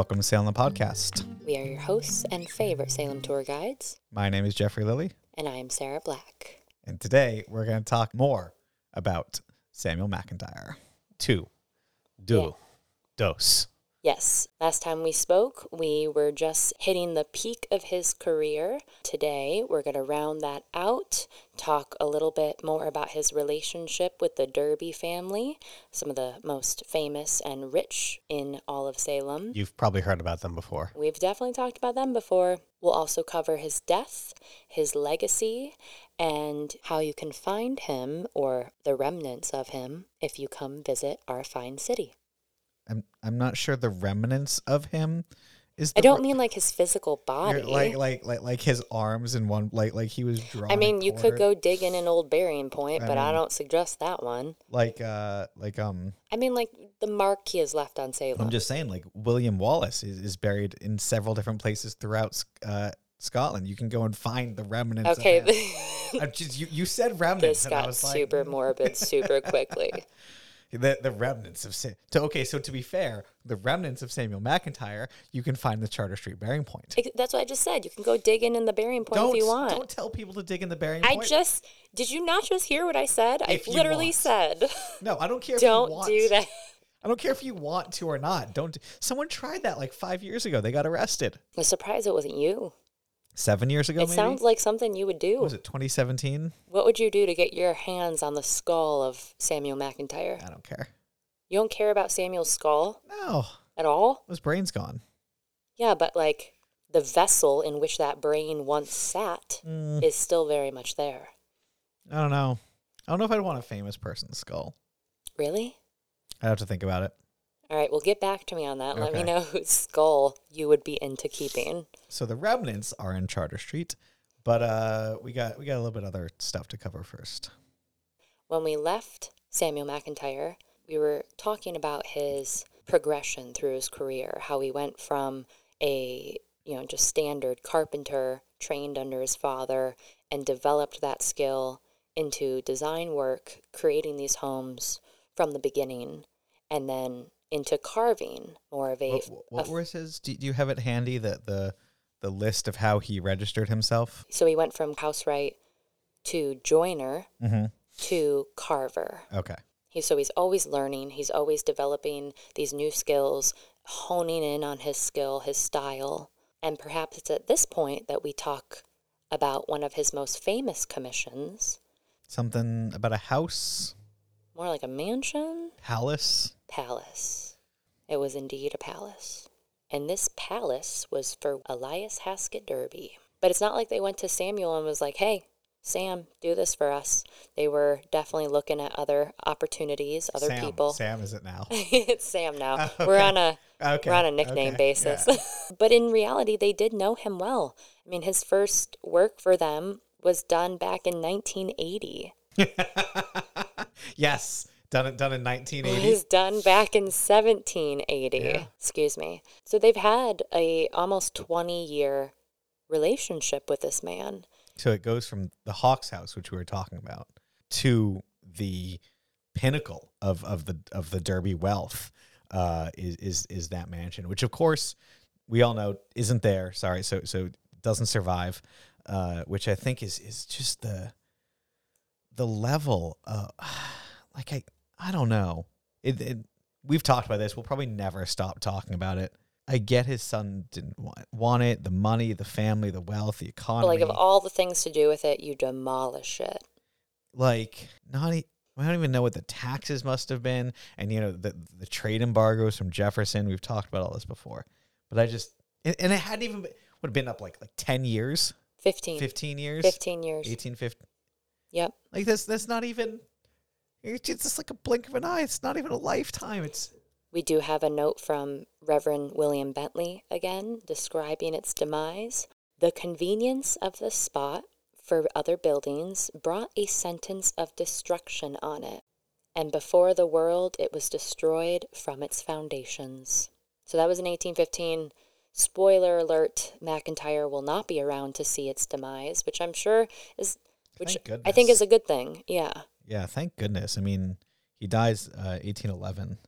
Welcome to Salem the Podcast. We are your hosts and favorite Salem tour guides, My name is Jeffrey Lilly, and I am Sarah Black. and today we're going to talk more about Samuel McIntire. Two, do, Yeah. dos. Yes, last time we spoke, we were just hitting the peak of his career. Today, we're going to round that out, talk a little bit more about his relationship with the Derby family, some of the most famous and rich in all of Salem. You've probably heard about them before. We've definitely talked about them before. We'll also cover his death, his legacy, and how you can find him or the remnants of him if you come visit our fine city. I'm I'm not sure the remnants of him is. I don't mean like his physical body. Like like like like his arms and one like like he was drawn. I mean, you could go dig in an old burying point, I but I don't suggest that one. like uh like um. I mean, like the mark he has left on Salem. I'm just saying like William Wallace is, is buried in several different places throughout uh Scotland. You can go and find the remnants. okay, Of him. I'm just you, you said remnants this and I got like super morbid super quickly. The the remnants of Sa- to okay so to be fair the remnants of Samuel McIntire you can find the Charter Street bearing point That's what I just said. You can go dig in in the burying point don't if you want. don't tell people to dig in the bearing I point I just did you not just hear what I said? If I literally want. said, no I don't care if you don't do that. I don't care if you want to or not don't someone tried that like five years ago they got arrested I'm surprised it wasn't you. Seven years ago It maybe sounds like something you would do. was it 2017 What would you do to get your hands on the skull of Samuel McIntire? I don't care You don't care about Samuel's skull no at all? his brain's gone Yeah, but like the vessel in which that brain once sat Mm, is still very much there. I don't know I don't know if I'd want a famous person's skull Really? I'd have to think about it All right, well, get back to me on that. Let me know whose skull you would be into keeping. So the remnants are in Charter Street, but uh, we got we got a little bit other stuff to cover first. When we left Samuel McIntire, we were talking about his progression through his career, how he went from a you know just standard carpenter trained under his father and developed that skill into design work, creating these homes from the beginning, and then into carving more of a, What, what a- was his? Do, do you have it handy that the the list of how he registered himself? so he went from housewright to joiner Mm-hmm. to carver. Okay. He, so he's always learning, he's always developing these new skills, honing in on his skill, his style. And perhaps it's at this point that we talk about one of his most famous commissions, Something about a house, more like a mansion, palace. Palace. It was indeed a palace. And this palace was for Elias Haskett Derby. But it's not like they went to Samuel and was like, hey, Sam, do this for us. They were definitely looking at other opportunities, other Sam. people. Sam is it now? it's Sam now. Oh, We're on a Okay. we're on a nickname okay, basis. but in reality, they did know him well. I mean, his first work for them was done back in 1980. yes. Done it. Done in It 1980. was done back in 1780. Yeah. Excuse me. So they've had a almost 20 year relationship with this man. So it goes from the Hawkes House, which we were talking about, to the pinnacle of, of the of the Derby wealth uh, is is is that mansion, which of course we all know isn't there. Sorry, so so doesn't survive, uh, which I think is is just the the level. Of, like I I don't know. It, it we've talked about this. We'll probably never stop talking about it. I get his son didn't want, want it, the money, the family, the wealth, the economy like, of all the things to do with it, you demolish it. like not e- I don't even know what the taxes must have been, and you know the the trade embargoes from Jefferson. We've talked about all this before, but I just and, and it hadn't even been, would have been up like like ten years, 15. fifteen years, 15 years. eighteen fifty. Yep. Like that's that's not even. It's just like a blink of an eye. It's not even a lifetime. It's We do have a note from Reverend William Bentley again describing its demise. The convenience of the spot for other buildings brought a sentence of destruction on it, and before the world it was destroyed from its foundations. So that was in 1815. Spoiler alert, McIntire will not be around to see its demise, which I'm sure is which I think is a good thing. Yeah. Yeah. Thank goodness. I mean, he dies uh, eighteen eleven,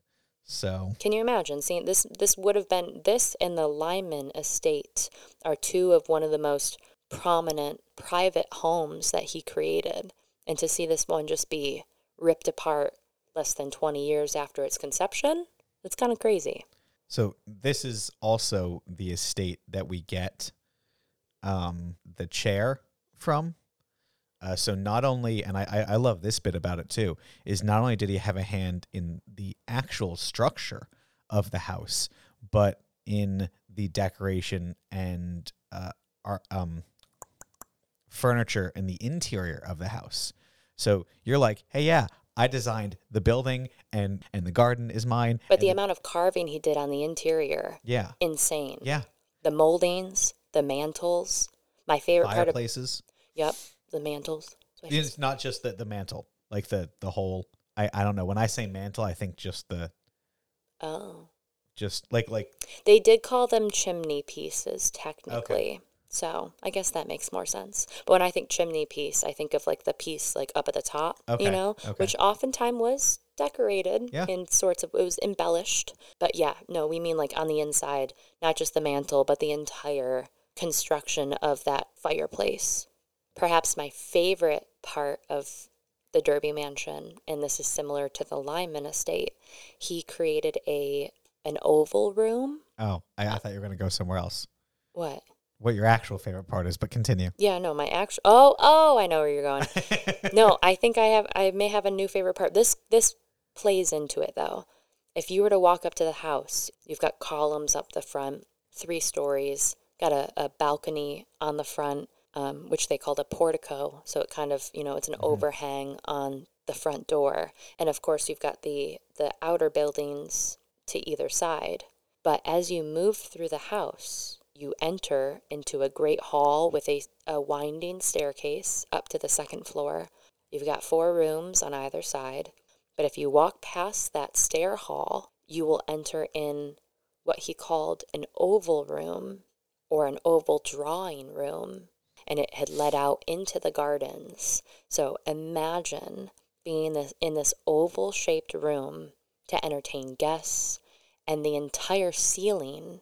So Can you imagine seeing this? This would have been this and the Lyman estate are two of one of the most prominent private homes that he created, and to see this one just be ripped apart less than twenty years after its conception, it's kind of crazy. So this is also the estate that we get um, the chair from. Uh, so not only, and I, I love this bit about it too, is not only did he have a hand in the actual structure of the house, but in the decoration and uh, our, um, furniture and the interior of the house. So you're like, hey, yeah, I designed the building and and the garden is mine. But and the amount of carving he did on the interior, yeah, insane. yeah, The moldings, the mantles. My favorite part of fireplaces. yep, the mantles. It's not just the, the mantle, like the the whole. I, I don't know. When I say mantle, I think just the Oh. just like like They did call them chimney pieces, technically. So I guess that makes more sense. But when I think chimney piece, I think of like the piece like up at the top, Okay, you know, okay. which oftentimes was decorated Yeah. in sorts of, it was embellished. But yeah, no, we mean like on the inside, not just the mantle, but the entire construction of that fireplace. Perhaps my favorite part of the Derby Mansion, and this is similar to the Lyman estate, he created a an oval room. oh, I, I thought you were gonna go somewhere else. What? What your actual favorite part is, but continue. Yeah, no, my actual. Oh, oh, I know where you're going. no, I think I have. I may have a new favorite part. This this plays into it though. If you were to walk up to the house, you've got columns up the front, three stories, got a, a balcony on the front, um, which they called a portico. So it kind of, you know, it's an overhang on the front door, and of course you've got the the outer buildings to either side. But as you move through the house, you enter into a great hall with a, a winding staircase up to the second floor. You've got four rooms on either side. But if you walk past that stair hall, you will enter in what he called an oval room or an oval drawing room. And it had led out into the gardens. So imagine being this, in this oval shaped room to entertain guests, and the entire ceiling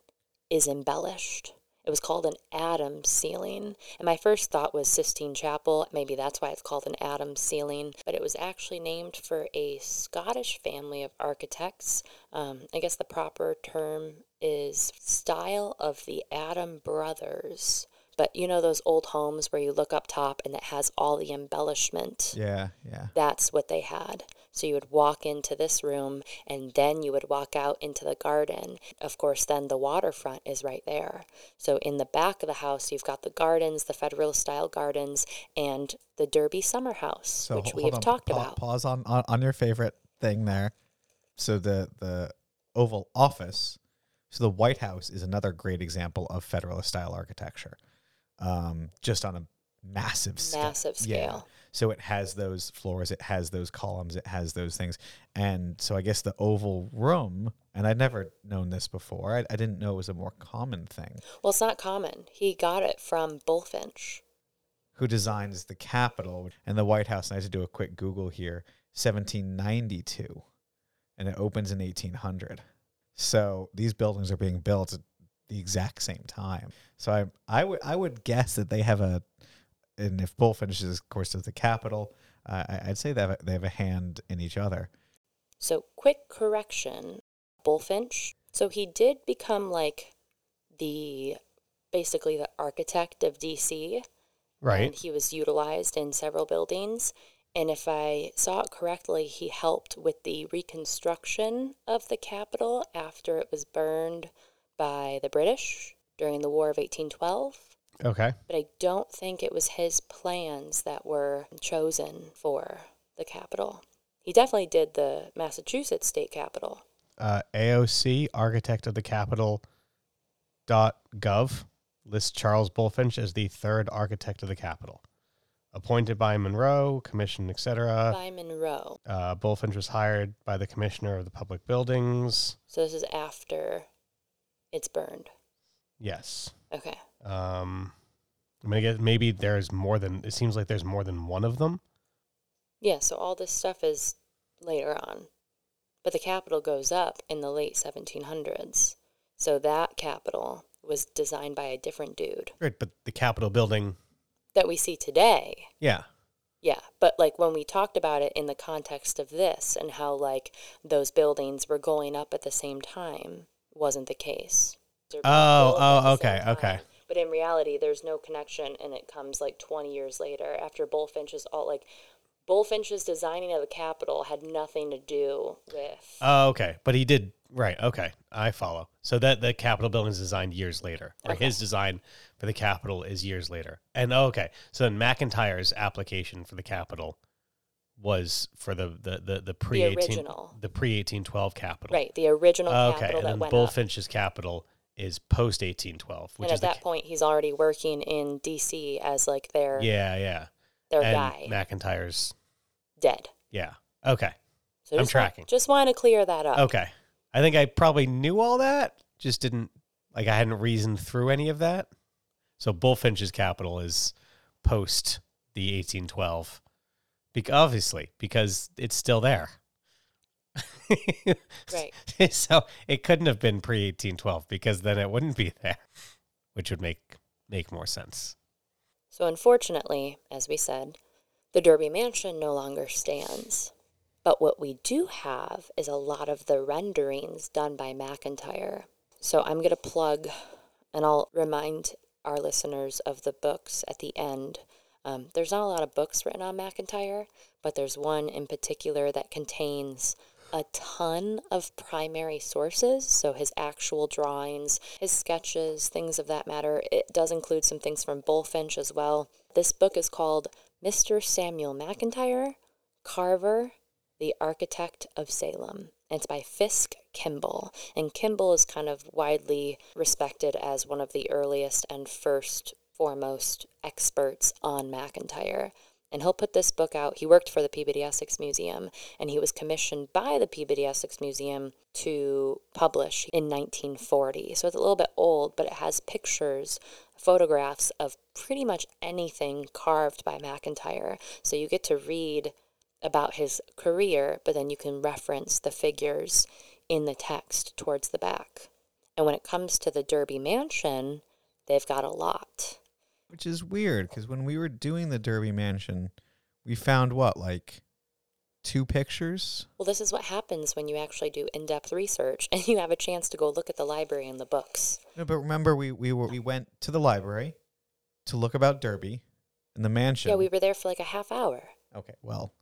is embellished. It was called an Adam ceiling. And my first thought was Sistine Chapel. Maybe that's why it's called an Adam ceiling. But it was actually named for a Scottish family of architects. Um, I guess the proper term is style of the Adam brothers. But you know those old homes where you look up top and it has all the embellishment? yeah, yeah. That's what they had. So you would walk into this room and then you would walk out into the garden. Of course, then the waterfront is right there. So in the back of the house, you've got the gardens, the Federal style gardens, and the Derby Summer House, So which we have on, talked pa- about. Pause on, on on your favorite thing there. So the the Oval Office. So the White House is another great example of Federalist style architecture, um, just on a massive scale. Massive Yeah. scale. So it has those floors, it has those columns, it has those things, and so I guess the Oval Room. And I'd never known this before. I, I didn't know it was a more common thing. Well, it's not common. He got it from Bulfinch. who designs the Capitol and the White House. And I had to do a quick Google here 1792, and it opens in 1800. So these buildings are being built the exact same time. So I I would I would guess that they have a, and if Bulfinch is of course of the Capitol, uh, I- I'd say they have a, they have a hand in each other. So, quick correction Bulfinch. So, he did become like the basically the architect of DC. Right. And he was utilized in several buildings. And if I saw it correctly, he helped with the reconstruction of the Capitol after it was burned by the British during the War of 1812. Okay. But I don't think it was his plans that were chosen for the Capitol. He definitely did the Massachusetts state capitol. Uh, AOC, architect of the Capitol dot gov, lists Charles Bulfinch as the third architect of the Capitol. Appointed by Monroe, commissioned, etc. by Monroe. Uh, Bulfinch was hired by the Commissioner of the Public Buildings. So this is after it's burned. Yes. Okay. Um, I'm gonna get maybe there's more than it seems like there's more than one of them. Yeah, so all this stuff is later on. But the Capitol goes up in the late 1700s. So that Capitol was designed by a different dude Right, but the Capitol building, that we see today. yeah. Yeah, but like when we talked about it in the context of this and how like those buildings were going up at the same time wasn't the case. Oh, oh, okay, okay. But in reality, there's no connection, and it comes like 20 years later after Bulfinch's all like Bulfinch's designing of the Capitol had nothing to do with. Oh, okay. But he did right. Okay, I follow. So that the Capitol building is designed years later, or Okay. his design for the Capitol is years later. And oh, okay, so then McIntire's application for the Capitol was for the the the, the pre eighteen original. the pre eighteen twelve capital. right, the original Okay, Capitol and then went up. Bulfinch's Capitol is post eighteen twelve, which And is at the that point, he's already working in D.C. as like their yeah yeah their and guy McIntire's dead. yeah okay So I'm tracking. just want to clear that up. Okay. I think I probably knew all that, just didn't like I hadn't reasoned through any of that. So Bulfinch's capital is post the 1812. Bec- obviously, because it's still there. Right. so it couldn't have been pre 1812 because then it wouldn't be there, which would make make more sense. So, unfortunately, as we said, the Derby Mansion no longer stands. But what we do have is a lot of the renderings done by McIntire. So, I'm going to plug and I'll remind our listeners of the books at the end. Um, there's not a lot of books written on McIntire, but there's one in particular that contains a ton of primary sources. So his actual drawings, his sketches, things of that matter. It does include some things from Bulfinch as well. This book is called Mr. Samuel McIntire, Carver, the Architect of Salem. It's by Fiske Kimball. And Kimball is kind of widely respected as one of the earliest and first foremost experts on McIntire. And he'll put this book out. He worked for the Peabody Essex Museum, and he was commissioned by the Peabody Essex Museum to publish in 1940. So it's a little bit old, but it has pictures, photographs of pretty much anything carved by McIntire. So you get to read about his career, but then you can reference the figures in the text towards the back. And when it comes to the Derby Mansion, they've got a lot. Which is weird because when we were doing the Derby Mansion, we found what, like two pictures? Well, this is what happens when you actually do in depth research and you have a chance to go look at the library and the books. No, but remember we, we were we went to the library to look about Derby and the mansion. Yeah, we were there for like a half hour. Okay, well,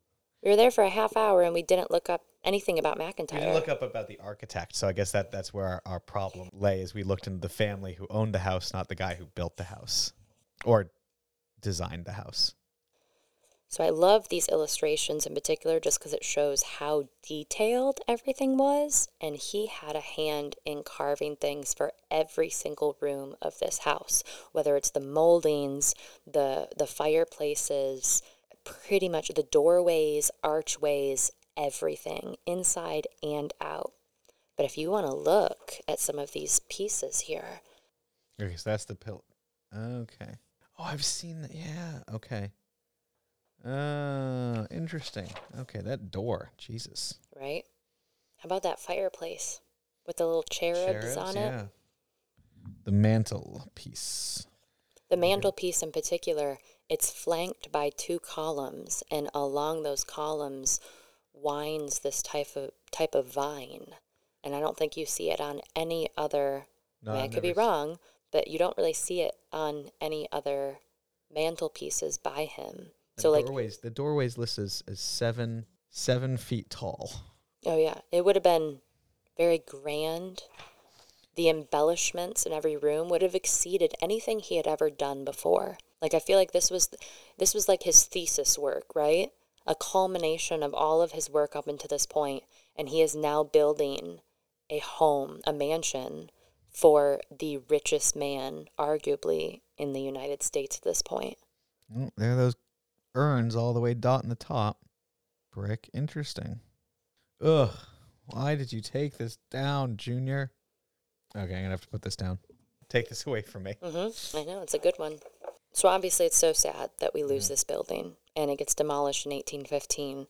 We were there for a half hour and we didn't look up anything about McIntire. we didn't look up about the architect, so I guess that that's where our, our problem lay. Is we looked into the family who owned the house, not the guy who built the house or designed the house. So I love these illustrations in particular just because it shows how detailed everything was. And he had a hand in carving things for every single room of this house, whether it's the moldings, the, the fireplaces, pretty much the doorways, archways, everything inside and out. But if you want to look at some of these pieces here, Okay, so that's the pill. Okay. Oh, I've seen that. Yeah. Okay. Uh, interesting. Okay, that door. Jesus. right? How about that fireplace with the little cherubs, on it? yeah. The mantle piece. The mantelpiece in particular, it's flanked by two columns, and along those columns winds this type of type of vine. And I don't think you see it on any other. I, mean, I could be wrong, but you don't really see it on any other mantelpieces by him. The So, like, doorways. The doorways list is, as seven seven feet tall. oh yeah, it would have been very grand. The embellishments in every room would have exceeded anything he had ever done before. Like I feel like this was this was like his thesis work, right? A culmination of all of his work up until this point, and he is now building a home, a mansion for the richest man arguably in the United States at this point. Oh, there are those urns all the way dotting the top. Brick. Interesting. Ugh. Why did you take this down, Junior? Okay, I'm gonna have to put this down. Take this away from me. Mm-hmm. I know it's a good one. So obviously, it's so sad that we lose this building and it gets demolished in 1815.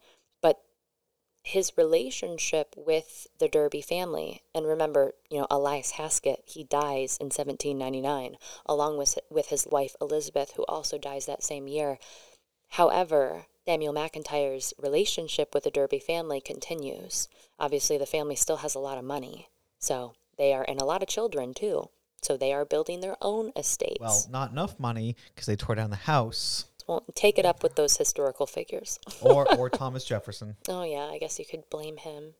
His relationship with the Derby family, and remember, you know, Elias Haskett, he dies in 1799, along with, with his wife Elizabeth, who also dies that same year. However, Samuel McIntire's relationship with the Derby family continues. Obviously, the family still has a lot of money, so they are, and a lot of children too. So they are building their own estates. Well, not enough money because they tore down the house. Well, take it up with those historical figures. Or or Thomas Jefferson. Oh yeah, I guess you could blame him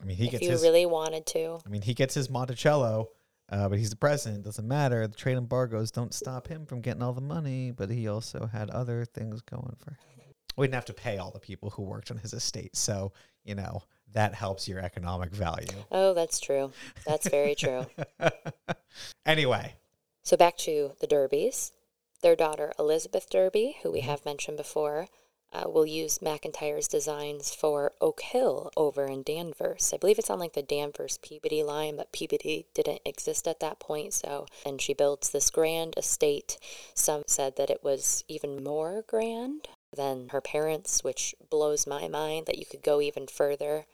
I mean, he if gets you his. really wanted to. I mean, he gets his Monticello, uh, but he's the president. Doesn't matter. The trade embargoes don't stop him from getting all the money. But he also had other things going for him. We didn't have to pay all the people who worked on his estate, so you know that helps your economic value. Oh, that's true. That's very true. anyway, So back to the Derbys. Their daughter Elizabeth Derby, who we have mentioned before, uh, will use McIntire's designs for Oak Hill over in Danvers. I believe it's on like the Danvers Peabody line, but Peabody didn't exist at that point. So, and she builds this grand estate. Some said that it was even more grand than her parents, which blows my mind that you could go even further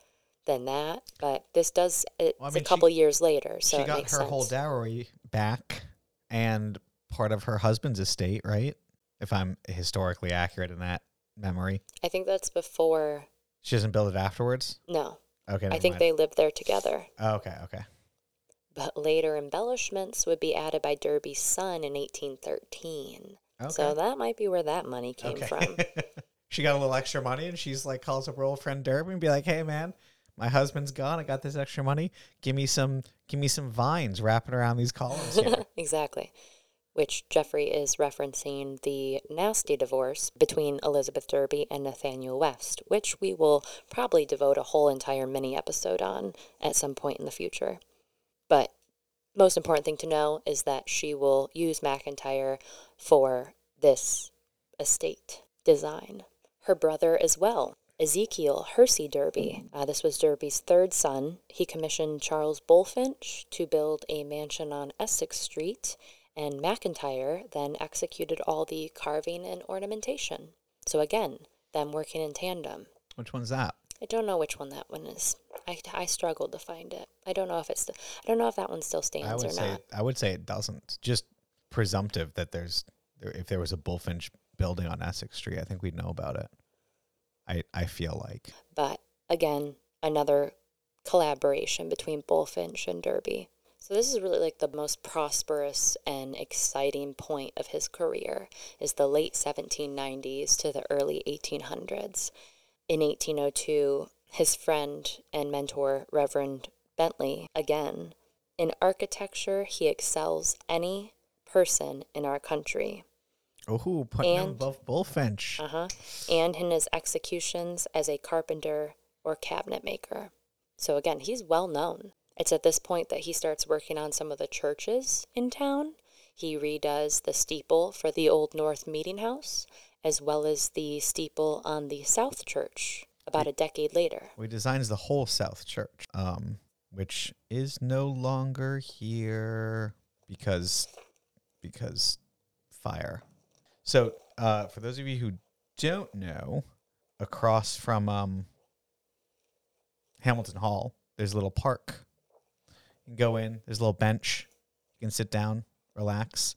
than that. But this does it's Well, I mean, a she- couple years later, so she got her makes whole dowry back and part of her husband's estate, right? If I'm historically accurate in that memory, I think that's before. she doesn't build it afterwards. No, Okay, I think mind. they lived there together. Oh, okay, okay. But later embellishments would be added by Derby's son in 1813. Okay. So that might be where that money came okay. from. she got a little extra money, and she's like calls up her old friend Derby and be like, "Hey, man, my husband's gone. I got this extra money. Give me some, give me some vines wrapping around these columns here." exactly. Which Jeffrey is referencing the nasty divorce between Elizabeth Derby and Nathaniel West, which we will probably devote a whole entire mini episode on at some point in the future. But most important thing to know is that she will use McIntire for this estate design. Her brother as well, Ezekiel Hersey Derby. Uh, this was Derby's third son. He commissioned Charles Bulfinch to build a mansion on Essex Street, and McIntire then executed all the carving and ornamentation. So again, them working in tandem. Which one's that? I don't know which one that one is. I, I struggled to find it. I don't know if it's. the, I don't know if that one still I stands would or say not. I would say it doesn't. Just presumptive that there's if there was a Bulfinch building on Essex Street, I think we'd know about it. I I feel like But again, another collaboration between Bulfinch and Derby. So this is really like the most prosperous and exciting point of his career is the late 1790s to the early 1800s. In 1802, his friend and mentor Reverend Bentley again, in architecture he excels any person in our country. oh, putting him above Bulfinch. Uh-huh. And in his executions as a carpenter or cabinet maker. So again, he's well known. It's at this point that he starts working on some of the churches in town. He redoes the steeple for the Old North Meeting House, as well as the steeple on the South Church about a decade later. We designs the whole South Church, um, which is no longer here because because fire. So, uh, for those of you who don't know, across from um, Hamilton Hall, there's a little park. You can go in. There's a little bench. You can sit down, relax.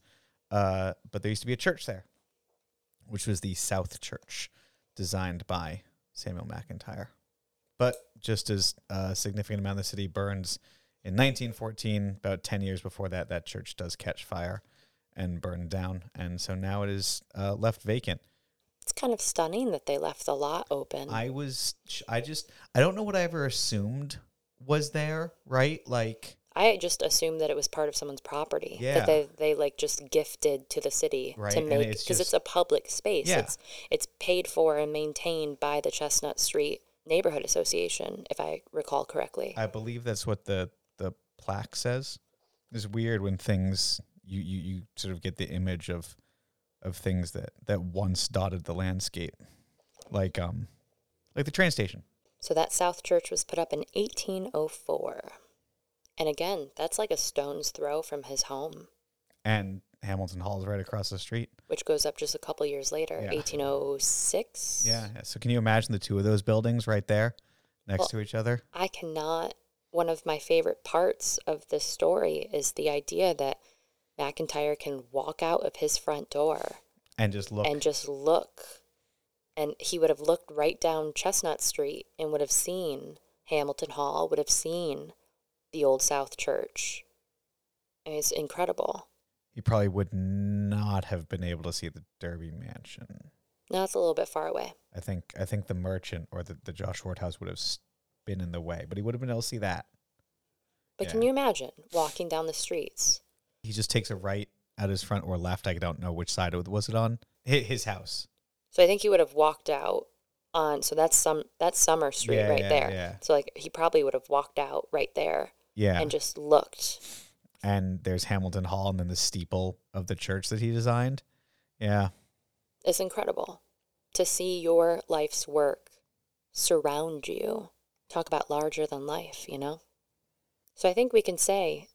Uh, but there used to be a church there, which was the South Church, designed by Samuel McIntire. But just as a significant amount of the city burns in 1914, about 10 years before that, that church does catch fire and burn down. And so now it is uh, left vacant. It's kind of stunning that they left the lot open. I was, I just, I don't know what I ever assumed was there, right? Like, I just assumed that it was part of someone's property. Yeah. That they, they like just gifted to the city Right, to make because it's, just- a public space. Yeah. It's it's paid for and maintained by the Chestnut Street Neighborhood Association, if I recall correctly. I believe that's what the the plaque says. It's weird when things you, you, you sort of get the image of of things that that once dotted the landscape, like um like the train station. so that South Church was put up in 1804. And again, that's like a stone's throw from his home, And Hamilton Hall is right across the street. which goes up just a couple years later, Yeah. 1806. Yeah. yeah. So can you imagine the two of those buildings right there next Well- to each other. I cannot. One of my favorite parts of this story is the idea that McIntire can walk out of his front door And just look. and just look. And he would have looked right down Chestnut Street and would have seen Hamilton Hall, would have seen the Old South Church. I mean, it's incredible. he probably would not have been able to see the Derby Mansion. No, it's a little bit far away. I think I think the merchant or the, the Josh Ward house would have been in the way, but he would have been able to see that. But can you imagine walking down the streets? He just takes a right at his front or left. I don't know which side it was it on. His, his house. So I think he would have walked out on. So that's some that's Summer Street Yeah, right yeah, there. yeah. So like he probably would have walked out right there Yeah. and just looked. and there's Hamilton Hall and then the steeple of the church that he designed. Yeah. It's incredible to see your life's work surround you. Talk about larger than life, you know? So I think we can say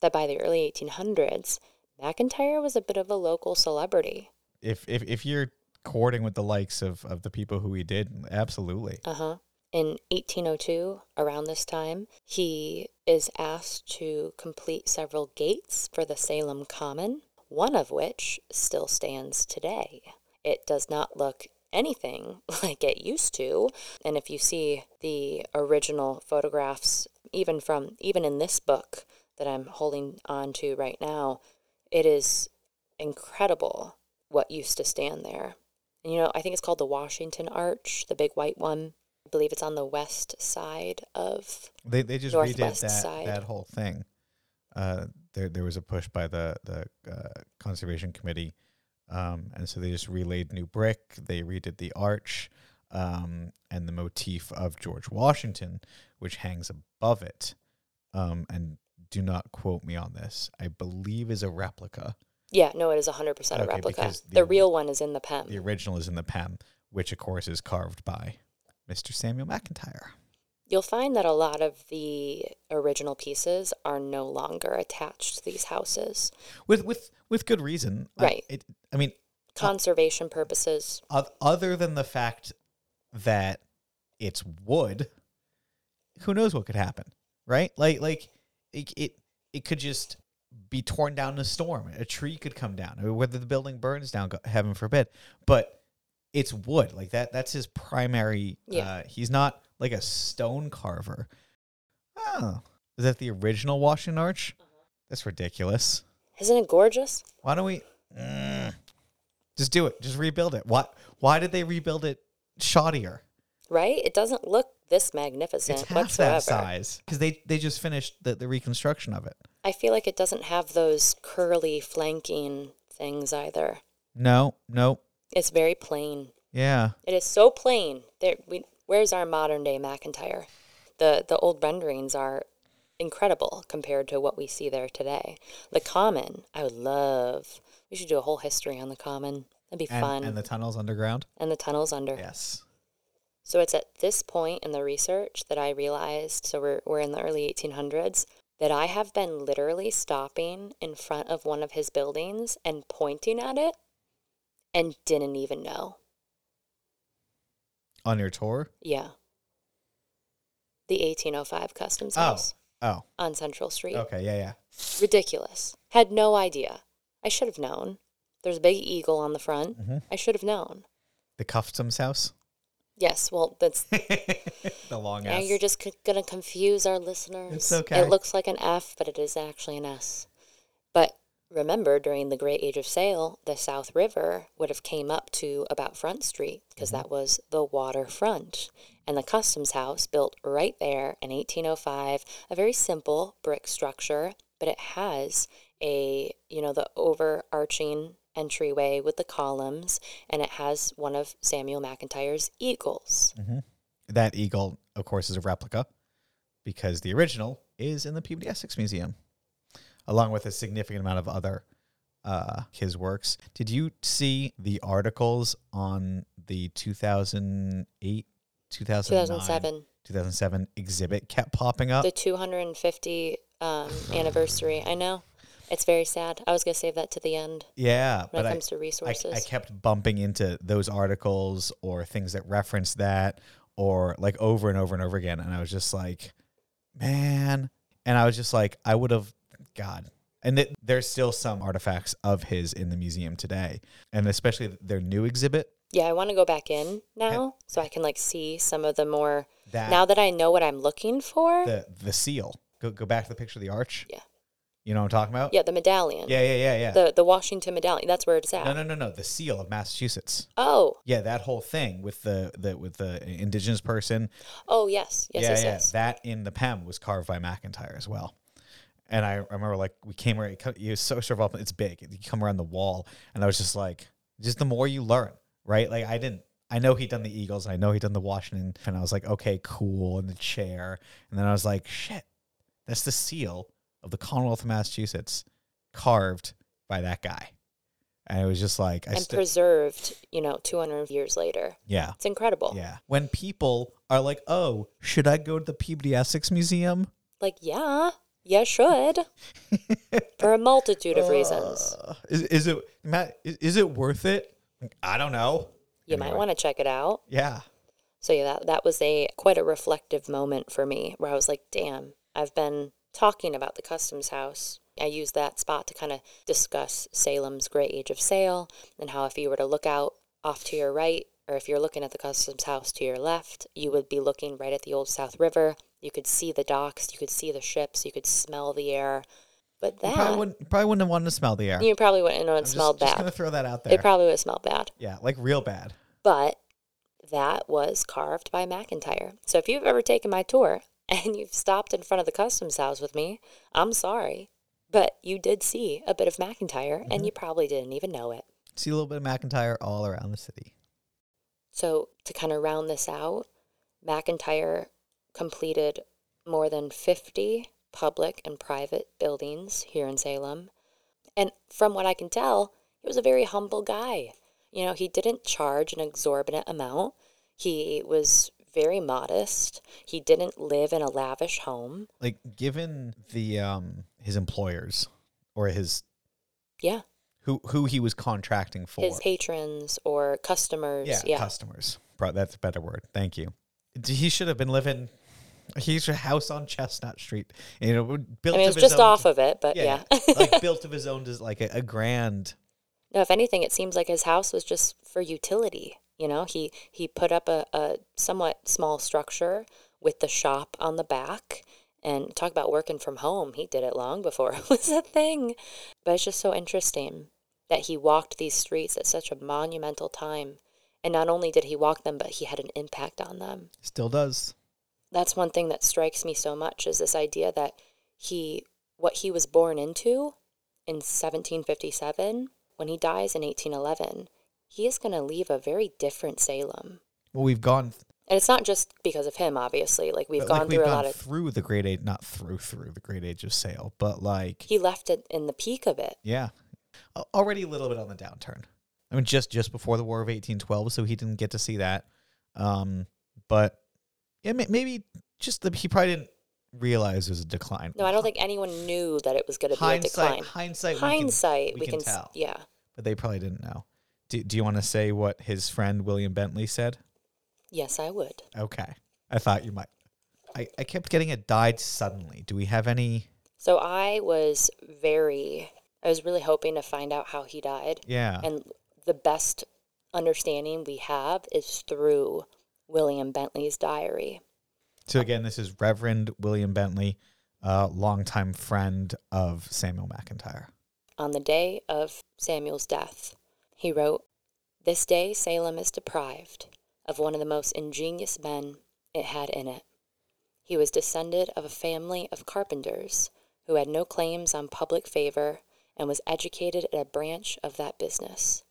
that by the early 1800s, McIntire was a bit of a local celebrity. If if if you're courting with the likes of of the people who he did, absolutely. Uh huh. In 1802, around this time, he is asked to complete several gates for the Salem Common, one of which still stands today. It does not look anything like it used to, and if you see the original photographs, even from even in this book that I'm holding on to right now, it is incredible what used to stand there. And you know, I think it's called the Washington Arch, the big white one. I believe it's on the west side of. They they just redid that side. that whole thing. Uh, there there was a push by the the uh, conservation committee, um, and so they just relaid new brick. They redid the arch, um, and the motif of George Washington, which hangs above it. Um, and do not quote me on this. I believe is a replica. Yeah, no, it is 100% a Okay, replica. The, the- real one is in the pen. The original is in the PEM, which of course is carved by Mr. Samuel McIntire. You'll find that a lot of the original pieces are no longer attached to these houses. With with with good reason. I- Right. it, I mean, uh, Conservation purposes. other than the fact that it's wood, who knows what could happen, right? Like like it it, it could just be torn down in a storm. A tree could come down, or whether the building burns down, heaven forbid. But it's wood, like that. That's his primary. Yeah. Uh, he's not like a stone carver. Oh, is that the original Washington Arch? That's ridiculous. Isn't it gorgeous? Why don't we Mm. just do it? Just rebuild it. Why? Why did they rebuild it shoddier? Right? It doesn't look this magnificent It's half whatsoever. that size because they they just finished the, the reconstruction of it. I feel like it doesn't have those curly flanking things either. No, no, It's very plain. yeah, It is so plain. There, we, where's our modern day McIntire? The the old renderings are incredible compared to what we see there today. The Common, I would love. We should do a whole history on the Common. That'd be and, fun. and the tunnels underground. and the tunnels under. Yes, So it's at this point in the research that I realized, so we're, we're in the early 1800s, that I have been literally stopping in front of one of his buildings and pointing at it and didn't even know. on your tour. Yeah. The 1805 Customs Oh. House Oh, on Central Street. okay, yeah, yeah. Ridiculous. Had no idea. I should have known. There's a big eagle on the front. Mhm. I should have known. The customs house. Yes, well, that's the long Now you're just c- going to confuse our listeners. It's okay. It looks like an F, but it is actually an S. But remember, during the Great Age of Sail, the South River would have came up to about Front Street because Mm-hmm. that was the waterfront. And the Customs House built right there in 1805, a very simple brick structure, but it has a, you know, the overarching entryway with the columns, and it has one of Samuel McIntire's eagles. that eagle, of course, is a replica because the original is in the Peabody Essex Museum, along with a significant amount of other uh, his works. Did you see the articles on the 2008, 2009, 2007. 2007 exhibit kept popping up? the 250 um, anniversary. I know. It's very sad. I was going to save that to the end yeah, when but it I, comes to I, resources. I kept bumping into those articles or things that reference that or like over and over and over again. And I was just like, man. And I was just like, I would have, God. And th- there's still some artifacts of his in the museum today, and especially their new exhibit. Yeah, I want to go back in now so I can like see some of the more That now that I know what I'm looking for. the the seal. Go go back to the picture of the arch. Yeah. You know what I'm talking about? yeah, the medallion. Yeah, yeah, yeah, yeah. The the Washington medallion. That's where it's at. no, no, no, no. The seal of Massachusetts. Oh, Yeah, that whole thing with the, the with the indigenous person. oh yes, yes, yeah, yes, yeah. yes. That in the PEM was carved by McIntire as well. And I remember like we came right, you was so sort of up. It's big. You come around the wall, and I was just like, just the more you learn, right? Like I didn't. I know he'd done the Eagles. I know he'd done the Washington, and I was like, okay, cool. And the chair, and then I was like, shit, that's the seal of the Commonwealth of Massachusetts, carved by that guy. And it was just like, I and st- preserved, you know, 200 years later. yeah, It's incredible. yeah. When people are like, oh, should I go to the Peabody Essex Museum? Like, yeah, you should. for a multitude of reasons. Uh, is, is it Matt? Is, is it worth it? I don't know. You might want to check it out. Yeah, So yeah, that that was a quite a reflective moment for me where I was like, damn, I've been talking about the customs house. I used that spot to kind of discuss Salem's great age of sail and how if you were to look out off to your right or if you're looking at the customs house to your left, you would be looking right at the old South River. You could see the docks, you could see the ships, you could smell the air. But you that probably wouldn't probably wouldn't have wanted to smell the air. you probably wouldn't know it I'm smelled just, Just gonna throw that out there. It probably would have smelled bad. yeah, like real bad. but that was carved by McIntire. So if you've ever taken my tour and you've stopped in front of the customs house with me, I'm sorry, but you did see a bit of McIntire and mm-hmm. you probably didn't even know it. See a little bit of McIntire all around the city. So to kind of round this out, McIntire completed more than 50 public and private buildings here in Salem. And from what I can tell, he was a very humble guy. You know, he didn't charge an exorbitant amount. He was very modest. He didn't live in a lavish home. Like given the um his employers or his Yeah. who who he was contracting for. His patrons or customers. yeah, Yeah. customers. That's a better word. Thank you. He should have been living. He's a house on Chestnut Street. You know, built I mean, of it's his just own- off of it, but yeah. like built of his own, just like a, a grand. No, if anything, it seems like his house was just for utility. You know, he he put up a, a somewhat small structure with the shop on the back. And talk about working from home. He did it long before it was a thing. But it's just so interesting that he walked these streets at such a monumental time. And not only did he walk them, but he had an impact on them. Still does. That's one thing that strikes me so much is this idea that he, what he was born into in 1757, when he dies in 1811, he is going to leave a very different Salem. Well, we've gone. And it's not just because of him, obviously. Like we've gone like, through we've a gone lot of. through the great age, not through through the great age of sail, but like He left it in the peak of it. yeah, already a little bit on the downturn. I mean, just just before the War of eighteen twelve, so he didn't get to see that. Um, but yeah, maybe just the, he probably didn't realize there's a decline. No, I don't think anyone knew that it was going to be a decline. Hindsight. Hindsight, we we can, can, s- tell, yeah. but they probably didn't know. Do, do you want to say what his friend William Bentley said? Yes, I would. Okay, I thought you might. I, I kept getting it died suddenly. Do we have any? So I was very, I was really hoping to find out how he died. Yeah. And the best understanding we have is through William Bentley's diary. So again, this is Reverend William Bentley, a longtime friend of Samuel McIntire. On the day of Samuel's death, he wrote, This day Salem is deprived of one of the most ingenious men it had in it. He was descended of a family of carpenters who had no claims on public favor and was educated at a branch of that business.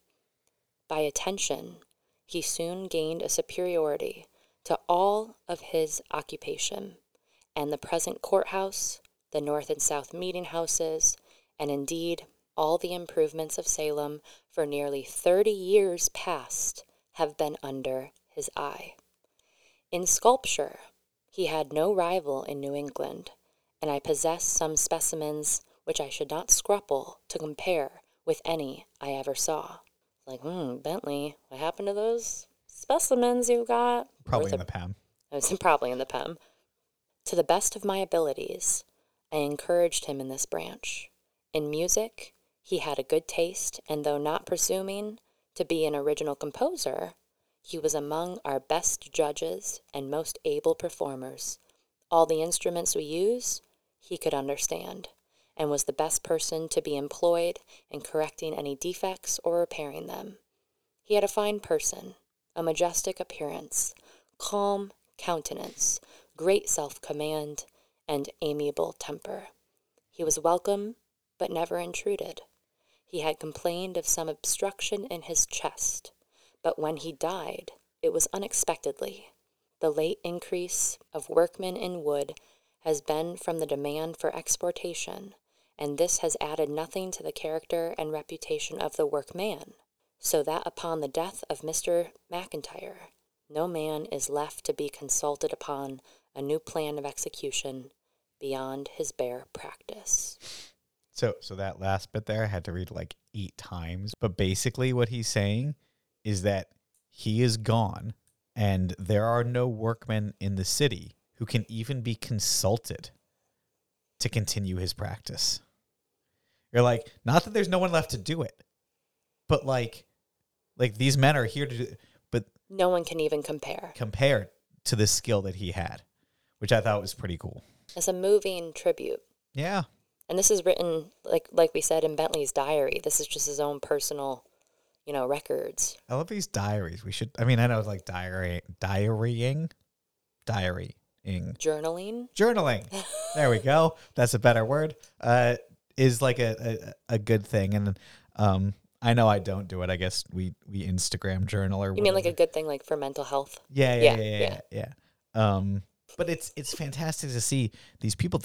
By attention, he soon gained a superiority to all of his occupation, and the present courthouse, the north and south meeting houses, and indeed all the improvements of Salem for nearly thirty years past have been under his eye. In sculpture, he had no rival in New England, and I possess some specimens which I should not scruple to compare with any I ever saw. Like, hmm, Bentley, what happened to those specimens you got. Probably in the PEM. I was probably in the PEM. To the best of my abilities, I encouraged him in this branch. In music, he had a good taste, and though not presuming to be an original composer, he was among our best judges and most able performers. All the instruments we use, he could understand, and was the best person to be employed in correcting any defects or repairing them. He had a fine person, a majestic appearance, calm countenance, great self command, and amiable temper. He was welcome, but never intruded. He had complained of some obstruction in his chest, but when he died, it was unexpectedly. The late increase of workmen in wood has been from the demand for exportation, and this has added nothing to the character and reputation of the workman, so that upon the death of Mr. McIntire, no man is left to be consulted upon a new plan of execution beyond his bare practice. So so that last bit there I had to read like eight times. But basically what he's saying is that he is gone and there are no workmen in the city who can even be consulted to continue his practice. You're like, not that there's no one left to do it, but like like these men are here to do but No one can even compare. compared to the skill that he had, which I thought was pretty cool. It's a moving tribute. Yeah. And this is written like like we said in Bentley's diary. This is just his own personal, you know, records. I love these diaries. We should. I mean, I know it's like diary, diarying, diarying, Journaling. journaling. there we go. That's a better word. Uh, is like a, a a good thing, and um, I know I don't do it. I guess we we Instagram journal or You mean like a good thing like for mental health? yeah yeah yeah, yeah yeah yeah. yeah. Um, but it's it's fantastic to see these people.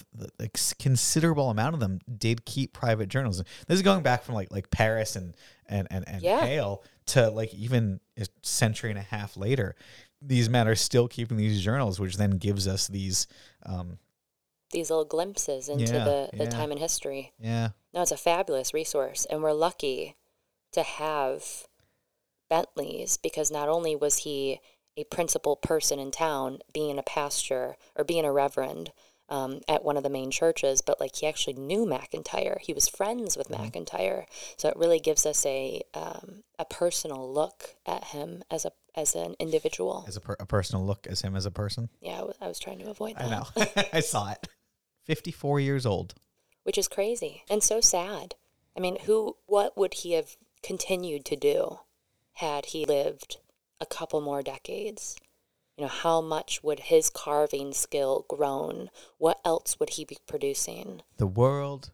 s- considerable amount of them did keep private journals. This is going back from like like Parris and and and and Yeah. Hale to like even a century and a half later. These men are still keeping these journals, which then gives us these. Um, These little glimpses into Yeah, the, the yeah. time in history. yeah, No, it's a fabulous resource, and we're lucky to have Bentley's because not only was he a principal person in town, being a pastor or being a reverend um, at one of the main churches, but like he actually knew McIntire. He was friends with McIntire, so it really gives us a um, a personal look at him as a as an individual. as a, per- a personal look as him as a person. Yeah, I was, was trying to avoid that. I know. I saw it. Fifty-four years old. which is crazy and so sad. I mean, who, what would he have continued to do had he lived a couple more decades? You know, how much would his carving skill grown? What else would he be producing? The world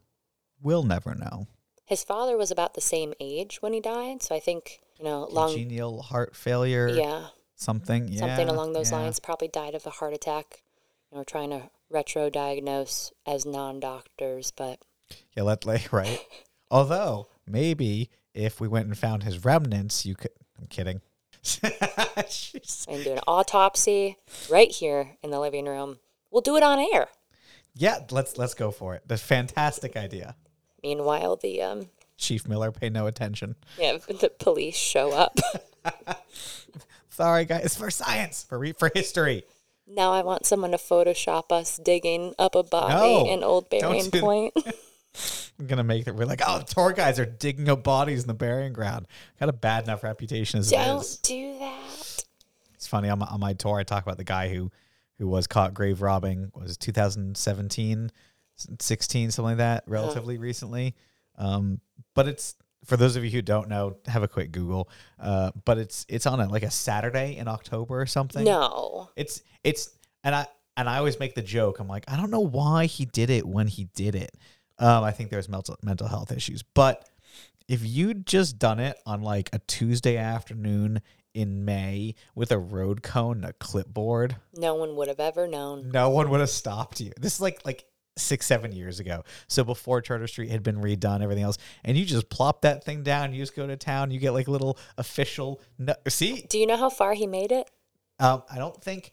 will never know. His father was about the same age when he died, so I think you know, long, Congenial heart failure. yeah, Something. Yeah. something along those yeah. lines. Probably died of a heart attack. You know, we're trying to retro diagnose as non doctors, but Yeah. Let like right. Although maybe if we went and found his remnants, you could. I'm kidding. And do an autopsy right here in the living room. We'll do it on air. yeah. Let's let's go for it. The fantastic idea. Meanwhile, the um, Chief Miller, pay no attention. yeah, the police show up. Sorry, guys, for science, for re- for history. Now I want someone to Photoshop us digging up a body No, in Old Burying do- Point. I'm gonna make it. We're like, oh, tour guys are digging up bodies in the burying ground. Got a bad enough reputation as it Don't is. do that. It's funny on my, on my tour. I talk about the guy who who was caught grave robbing. Was it 2017, 16, something like that, relatively recently. Um, but it's for those of you who don't know, have a quick Google. Uh, but it's it's on a, like a Saturday in October or something. No. It's it's and I and I always make the joke. I'm like, I don't know why he did it when he did it. Um, I think there's mental mental health issues, but if you'd just done it on like a Tuesday afternoon in May with a road cone and a clipboard, No one would have ever known. no one would have stopped you. This is like like six seven years ago. So before Charter Street had been redone, everything else, and you just plop that thing down. You just go to town. You get like a little official. No, see, Do you know how far he made it? um, I don't think,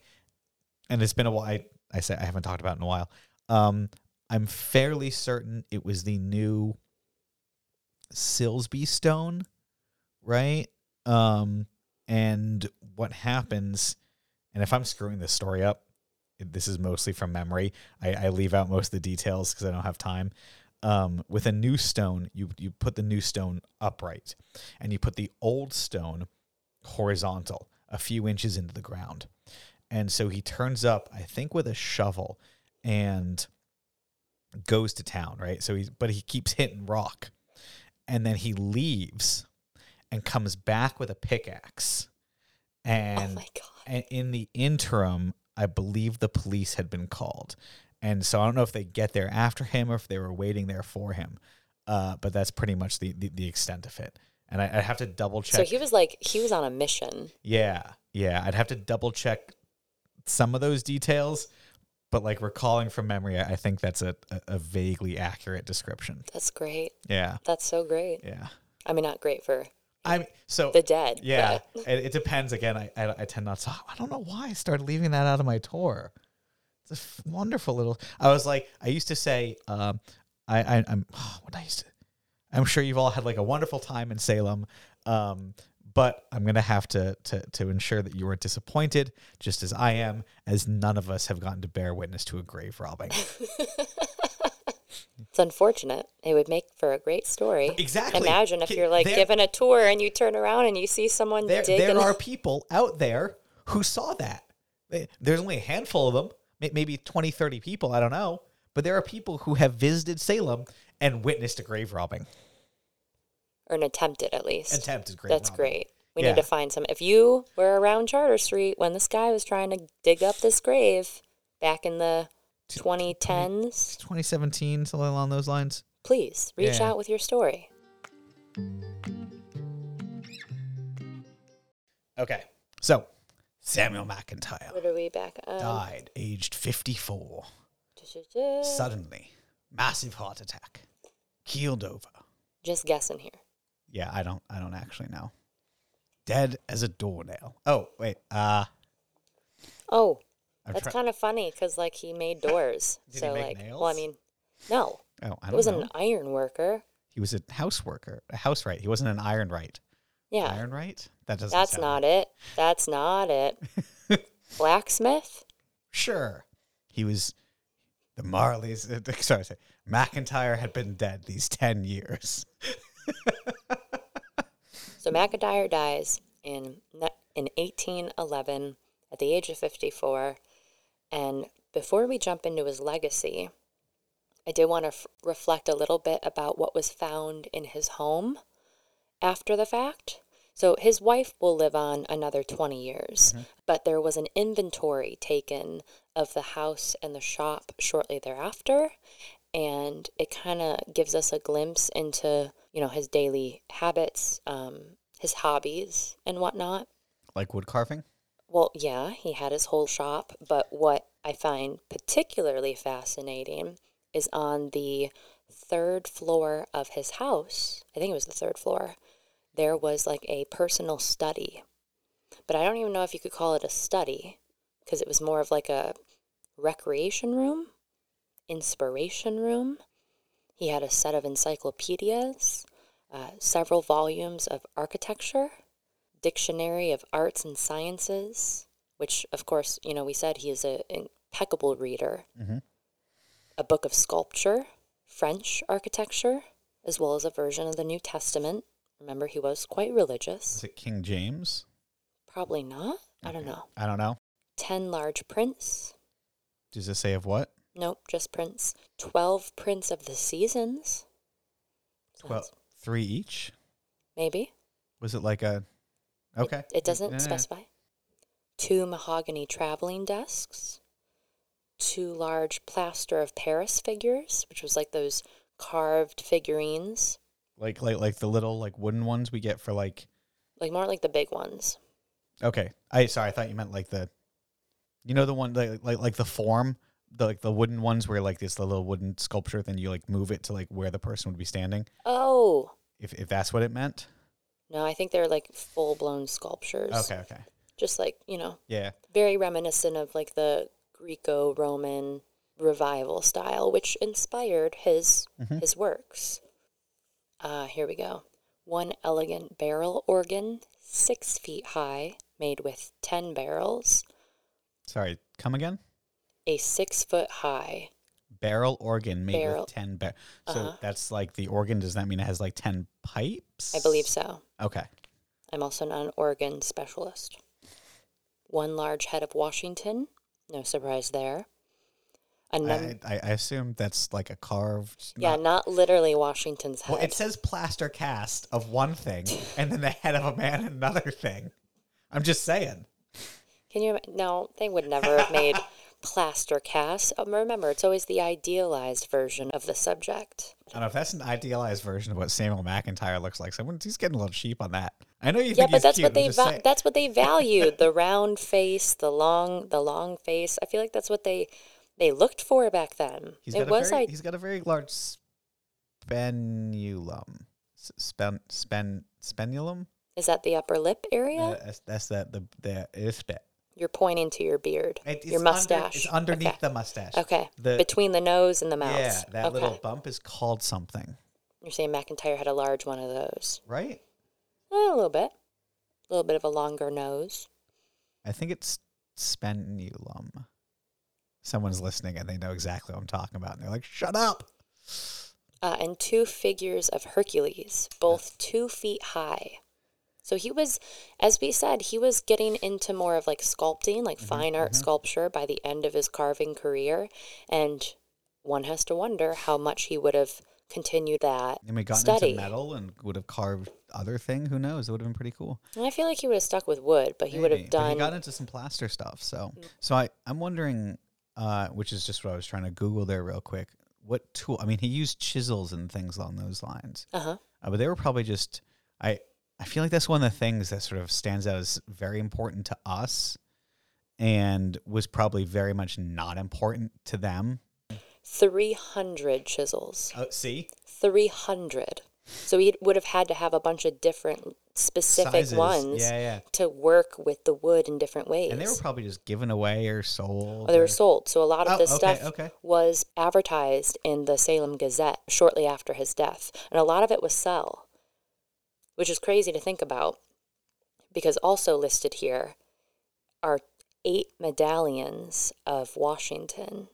and it's been a while. I, I say I haven't talked about it in a while. Um, I'm fairly certain it was the new Silsby stone, right? Um, And what happens, and if I'm screwing this story up, this is mostly from memory. I, I leave out most of the details because I don't have time. Um, with a new stone, you you put the new stone upright, and you put the old stone horizontal, a few inches into the ground. And so he turns up, I think, with a shovel, and goes to town. Right. So he's but he keeps hitting rock, and then he leaves, and comes back with a pickaxe, and oh my god. and in the interim, I believe the police had been called. And so I don't know if they get there after him or if they were waiting there for him. Uh, but that's pretty much the, the, the extent of it. And I, I have to double check. So he was like he was on a mission. yeah. Yeah. I'd have to double check some of those details. But like recalling from memory, I think that's a, a, a vaguely accurate description. That's great. Yeah. That's so great. Yeah. I mean, not great for I mean, so the dead. Yeah, but- it, it depends. Again, I, I I tend not to. I don't know why I started leaving that out of my tour. It's a f- wonderful little. I was like, I used to say, um, I, I I'm what I used to. I'm sure you've all had like a wonderful time in Salem, um, but I'm gonna have to to to ensure that you are disappointed, just as I am, as none of us have gotten to bear witness to a grave robbing. It's unfortunate. It would make for a great story. Exactly. Imagine if you're like there- giving a tour and you turn around and you see someone there, digging. there are people out there who saw that. There's only a handful of them, maybe 20, 30 people, I don't know. But there are people who have visited Salem and witnessed a grave robbing. or an attempted at least. Attempted grave That's robbing. great. We Yeah. need to find some. If you were around Charter Street when this guy was trying to dig up this grave back in the 2010s, 2017, something along those lines. please reach Yeah. out with your story. Okay. So, Samuel McIntire What are we back on? died aged 54. Da-da-da. Suddenly, massive heart attack. Keeled over. Just guessing here. Yeah, I don't I don't actually know. Dead as a doornail. Oh, wait. Uh Oh, I'm that's try- kind of funny because like he made doors. Did he so make like, well, I mean, no, Oh, I don't He was know. an iron worker. He was a house worker, a house right. He wasn't an iron right. Yeah, Iron right? That doesn't. that's not right. it. That's not it. Blacksmith. Sure, he was. The Marleys. Uh, sorry, sorry, McIntire had been dead these ten years. So McIntire dies in in 1811 at the age of 54. And before we jump into his legacy, I did want to f- reflect a little bit about what was found in his home after the fact. So his wife will live on another 20 years, but there was an inventory taken of the house and the shop shortly thereafter, and it kind of gives us a glimpse into you know his daily habits, um, his hobbies, and whatnot. Like wood carving. Well, yeah, he had his whole shop, but what I find particularly fascinating is on the third floor of his house. I think it was the third floor. There was like a personal study. But I don't even know if you could call it a study because it was more of like a recreation room, inspiration room. He had a set of encyclopedias, uh, several volumes of architecture, dictionary of arts and sciences, which, of course, you know, we said he is an impeccable reader, Mhm. a book of sculpture, French architecture, as well as a version of the New Testament. Remember, he was quite religious. Is it King James? Probably not. I don't know. I don't know. 10 large prints. Does it say of what? Nope, just prints. 12 prints of the seasons. Well, three each. maybe. Was it like a? Okay. It doesn't Yeah. specify. Two mahogany traveling desks. Two large plaster of Paris figures, which was like those carved figurines, Like like like the little like wooden ones we get for like. like more like the big ones. Okay. I sorry. I thought you meant like the. You know the one like like like the form the like the wooden ones where like this little wooden sculpture then you like move it to like where the person would be standing Oh, if if that's what it meant. No, I think they're like full blown sculptures. Okay. Okay. Just like, you know, Yeah. very reminiscent of like the Greco Roman revival style, which inspired his Mhm. his works. Uh, here we go. one elegant barrel organ, six feet high, made with 10 barrels, Sorry, come again. a six foot high. Barrel organ made Barrel. with ten bar. So Uh-huh. that's like the organ. Does that mean it has like ten pipes? I believe so. Okay. I'm also not an organ specialist. One large head of Washington, no surprise there. Num- I, I, I assume that's like a carved. yeah, not- not literally Washington's head. well, it says plaster cast of one thing, and then the head of a man another thing. I'm just saying. Can you? No, they would never have made plaster cast. Um, remember, it's always the idealized version of the subject. I don't know if that's an idealized version of what Samuel McIntire looks like. Someone he's getting a little cheap on that. I know you Yeah, think but he's that's cute, what they va- that's what they valued the round face, the long the long face. I feel like that's what they they looked for back then. He's it was very, I he's got a very large spenulum. Spen spen spenulum. is that the upper lip area? Uh, that's, that's that the the if that. You're pointing to your beard, It- your under- mustache. it's underneath okay. the mustache. Okay, The between the nose and the mouth. yeah, that okay. little bump is called something, You're saying McIntire had a large one of those. right? Eh, a little bit, a little bit of a longer nose. I think it's spenulum. Someone's listening and they know exactly what I'm talking about, and they're like, "Shut up!" uh, and two figures of Hercules, both two feet high. So he was, as we said, he was getting into more of like sculpting, like fine art sculpture by the end of his carving career. And one has to wonder how much he would have continued that And we got into metal and would have carved other thing. Who knows? It would have been pretty cool. And I feel like he would have stuck with wood, but he would Maybe, have but done. he got into some plaster stuff. So, so I I'm wondering, uh, which is just what I was trying to Google there real quick. What tool? I mean, he used chisels and things along those lines, uh huh. uh, but they were probably just. I I feel like that's one of the things that sort of stands out as very important to us, and was probably very much not important to them. 300 chisels. Oh, see, 300. So he would have had to have a bunch of different specific Sizes. ones Yeah, yeah. to work with the wood in different ways. And they were probably just given away or sold. Or they were sold. So a lot of Oh, this okay, stuff okay. was advertised in the Salem Gazette shortly after his death. And a lot of it was sell, which is crazy to think about because also listed here are eight medallions of Washington.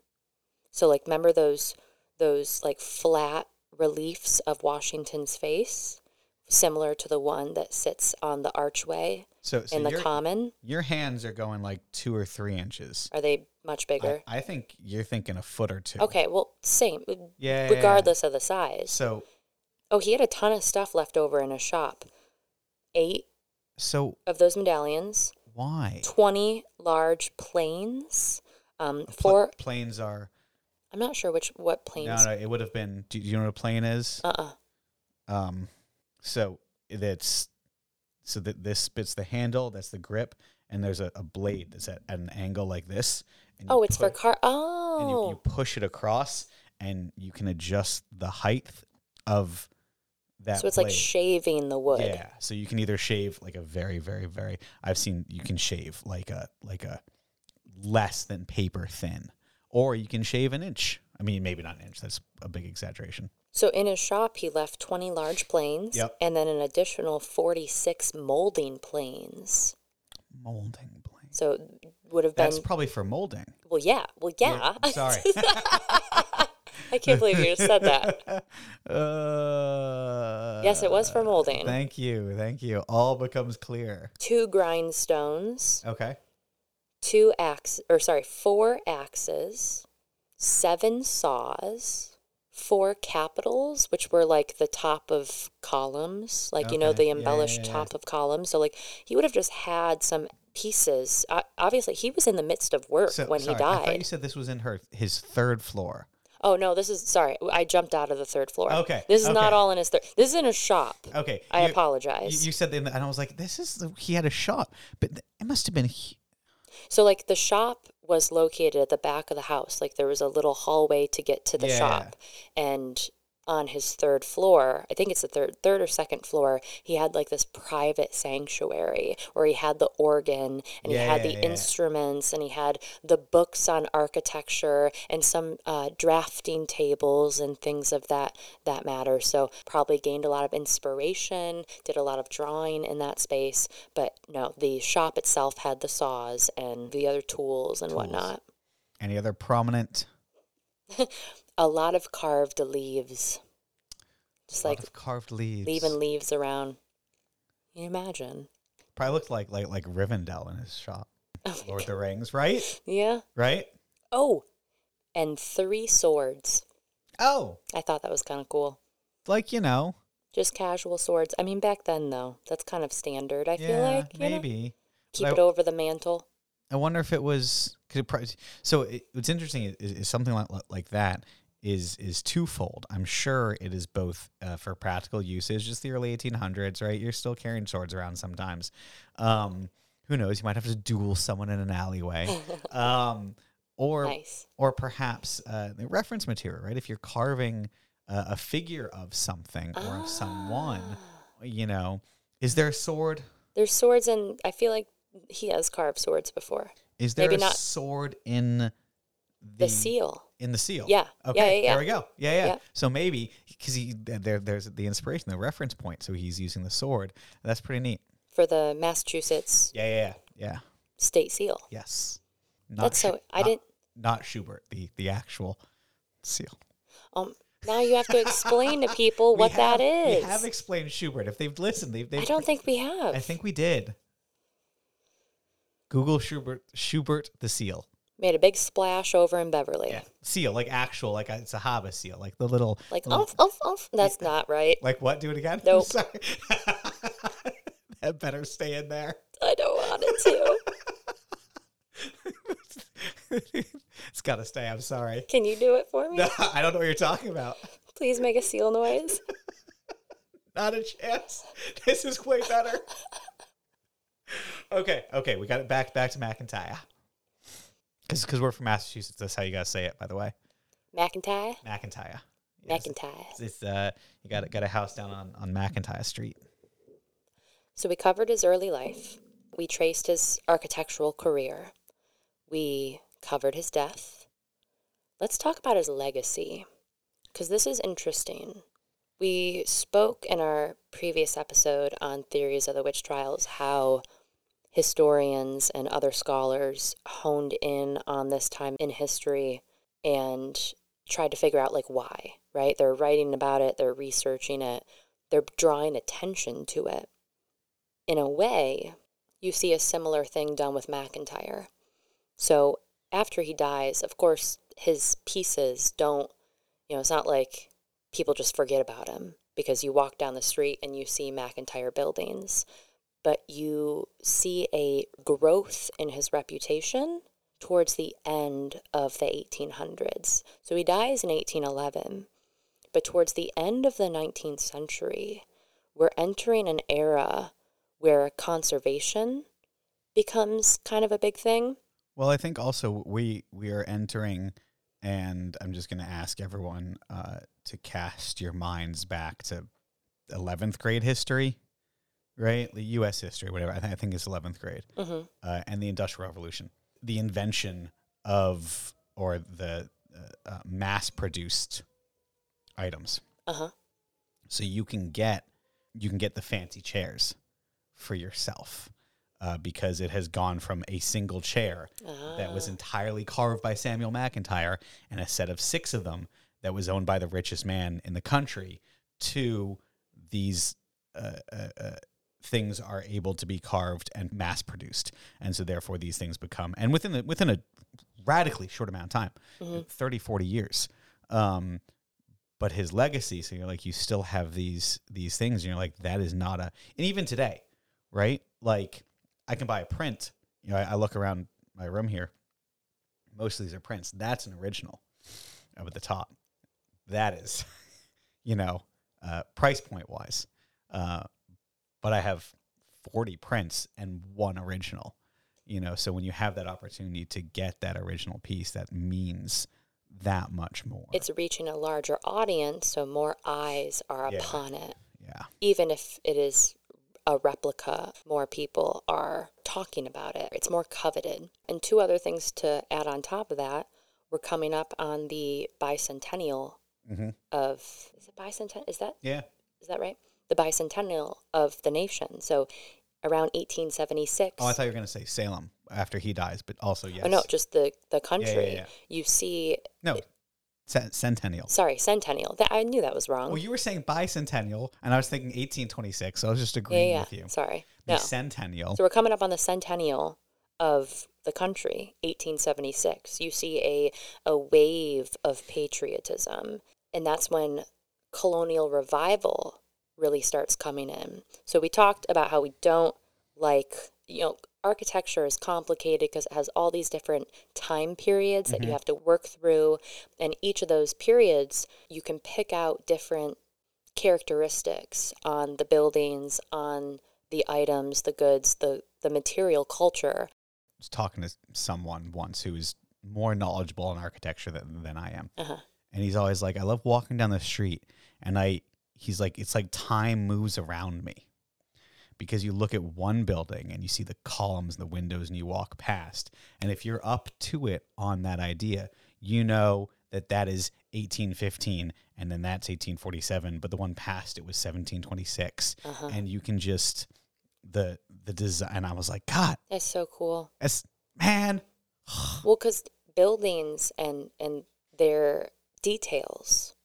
So like remember those those like flat reliefs of Washington's face similar to the one that sits on the archway So, so in the your, common your hands are going like two or three inches. are they much bigger I, I think you're thinking a foot or two. Okay, well, same. Yeah, yeah, yeah. Regardless of the size. So, Oh, he had a ton of stuff left over in his shop. Eight so of those medallions, why? 20 large planes, um, Pla- four. planes are. I'm not sure which what planes. no, no, it would have been. Do you know what a plane is? Uh uh Um, so that's so that this bit's the handle. That's the grip, and there's a, a blade that's at, at an angle like this. Oh, it's for car. and you, Oh. you push it across, and you can adjust the height of that. so it's like shaving the wood. Yeah. So you can either shave like a very, very, very. I've seen you can shave like a like a less than paper thin, or you can shave an inch. I mean, maybe not an inch. That's a big exaggeration. So in his shop, he left 20 large planes Yep. and then an additional 46 molding planes. Molding planes. So would have been. That's probably for molding. well, yeah. Well, yeah. Sorry. I can't believe you just said that. Uh, Yes, it was for molding. Thank you. Thank you. All becomes clear. Two grindstones, Okay. two axes, or sorry, four axes, seven saws, four capitals, which were like the top of columns, like you know Okay. the Yeah, yeah, embellished yeah. top of columns. So like he would have just had some pieces. Uh, obviously, he was in the midst of work So when sorry, he I thought you said this was in her his third floor. Oh no, this is sorry. I jumped out of the third floor. Okay, this is not all in his third. This is in a shop. Okay. I you- apologize. You, you said that, and I was like, "This is the, he had a shop, but th- it must have been." hu- So like the shop was located at the back of the house. Like there was a little hallway to get to the Yeah. shop. And on his third floor, I think it's the third third or second floor, he had like this private sanctuary where he had the organ and Yeah, he had yeah, the yeah. instruments and he had the books on architecture and some uh, drafting tables and things of that that matter. So probably gained a lot of inspiration, did a lot of drawing in that space. But no, the shop itself had the saws and the other tools and whatnot. Any other prominent? A lot of carved leaves, just like carved leaves. leaving leaves around. Can you imagine? Probably looked like like like Rivendell in his shop. Oh Lord of the Rings, right? Yeah. Right? Oh, and three swords. Oh, I thought that was kind of cool. like you know, Just casual swords. I mean, back then though, that's kind of standard. I yeah, feel like you know? maybe. keep But I- it over the mantle. I wonder if it was could it so. It, what's interesting is, is something like like that is is twofold. I'm sure it is both uh, for practical usage, just the early 1800s, right? You're still carrying swords around sometimes. Um, who knows? You might have to duel someone in an alleyway, um, or Nice. or perhaps uh, the reference material, right? If you're carving uh, a figure of something or of someone, Ah. you know, is there a sword? There's swords, and I feel like he has carved swords before. Is there Maybe a not- sword in the, The seal. In the seal? Yeah. Okay. yeah, yeah. There we go. Yeah, yeah. So maybe because he there there's the inspiration, the reference point. So he's using the sword. That's pretty neat. for the Massachusetts Yeah, yeah, yeah. yeah. state seal. Yes. Not That's so. I not- didn't. Not Schubert, the the actual seal. Um. Now you have to explain to people what have- that is. We have explained Schubert. If they've listened, they've. they've I don't think we have. I think we did. Google Schubert Schubert the seal. Made a big splash over in Beverly. Yeah, seal like actual like a, it's a Haba seal like the little Like little- umph, umph, umph. That's not right. like what? Do it again. Nope. Sorry. that better stay in there. I don't want it to. it's got to stay. I'm sorry. Can you do it for me? No, I don't know what you're talking about. Please make a seal noise. Not a chance. This is way better. okay, okay, we got it back back to McIntire. Because because we're from Massachusetts, that's how you gotta say it. By the way, McIntire. McIntire. Yes, McIntire. It's, it's, uh, you got got a house down on on McIntire Street. So we covered his early life. We traced his architectural career. We covered his death. Let's talk about his legacy, because this is interesting. We spoke in our previous episode on theories of the witch trials how historians and other scholars honed in on this time in history and tried to figure out like why, right? They're writing about it, they're researching it, they're drawing attention to it in a way, you see a similar thing done with McIntire. So after he dies, of course, his pieces don't, you know, it's not like people just forget about him because you walk down the street and you see McIntire buildings, but you see a growth in his reputation towards the end of the 1800s. So he dies in 1811, but towards the end of the 19th century, we're entering an era where conservation becomes kind of a big thing. Well, I think also we we are entering, and I'm just going to ask everyone uh, to cast your minds back to 11th grade history, right? The U.S. history, whatever. I, th- I think it's 11th grade, hmm uh, and the Industrial Revolution, the invention of or the uh, uh, mass-produced items. Uh huh. so you can get you can get the fancy chairs for yourself uh, because it has gone from a single chair that was entirely carved by Samuel McIntire and a set of six of them that was owned by the richest man in the country to these uh, uh, uh, things are able to be carved and mass produced. And so therefore these things become and within the within a radically short amount of time Mhm. 30 40 years. Um, but his legacy so you're like you still have these these things and you're like that is not a and even today right? Like i can buy a print. You know i, I look around my room here. Most of these are prints. That's an original up at the top. That is you know uh, price point wise uh, but i have 40 prints and one original you know so when you have that opportunity to get that original piece that means that much more. It's reaching a larger audience, so more eyes are Yeah. upon it. yeah. Even if it is a replica, more people are talking about it. It's more coveted. And two other things to add on top of that we're coming up on the bicentennial Mhm. of, is it bicentennial? Is that Yeah. Is that right? The bicentennial of the nation. So around 1876. Oh, I thought you were going to say Salem after he dies, but also oh, yes. Oh, no, just the, the country. yeah. You see, no, cen- centennial. sorry, centennial. That, I knew that was wrong. Well, you were saying bicentennial, and I was thinking 1826. So I was just yeah, agreeing yeah, with you. Sorry. The No. centennial. So we're coming up on the centennial of the country, 1876. You see a, a wave of patriotism, and that's when colonial revival really starts coming in. So we talked about how we don't like, you know, architecture is complicated because it has all these different time periods that you have to work through, and each of those periods you can pick out different characteristics on the buildings, on the items, the goods, the the material culture. I was talking to someone once who is more knowledgeable in architecture than, than I am. Uh-huh. And he's always like, I love walking down the street. And I, he's like, it's like time moves around me because you look at one building and you see the columns and the windows and you walk past. And if you're up to it on that idea, you know that that is 1815 and then that's 1847. But the one past it was 1726. Uh-huh. And you can just, the, the design. And I was like, God, That's so cool. that's, man, Well, because buildings and and their details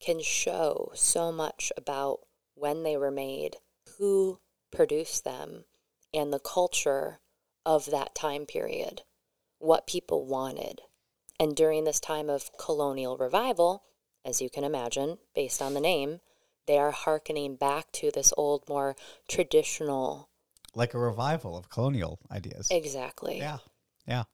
can show so much about when they were made, who produced them, and the culture of that time period, what people wanted. And during this time of colonial revival, as you can imagine, based on the name, they are hearkening back to this old, more traditional. like a revival of colonial ideas. Exactly. Yeah. Yeah.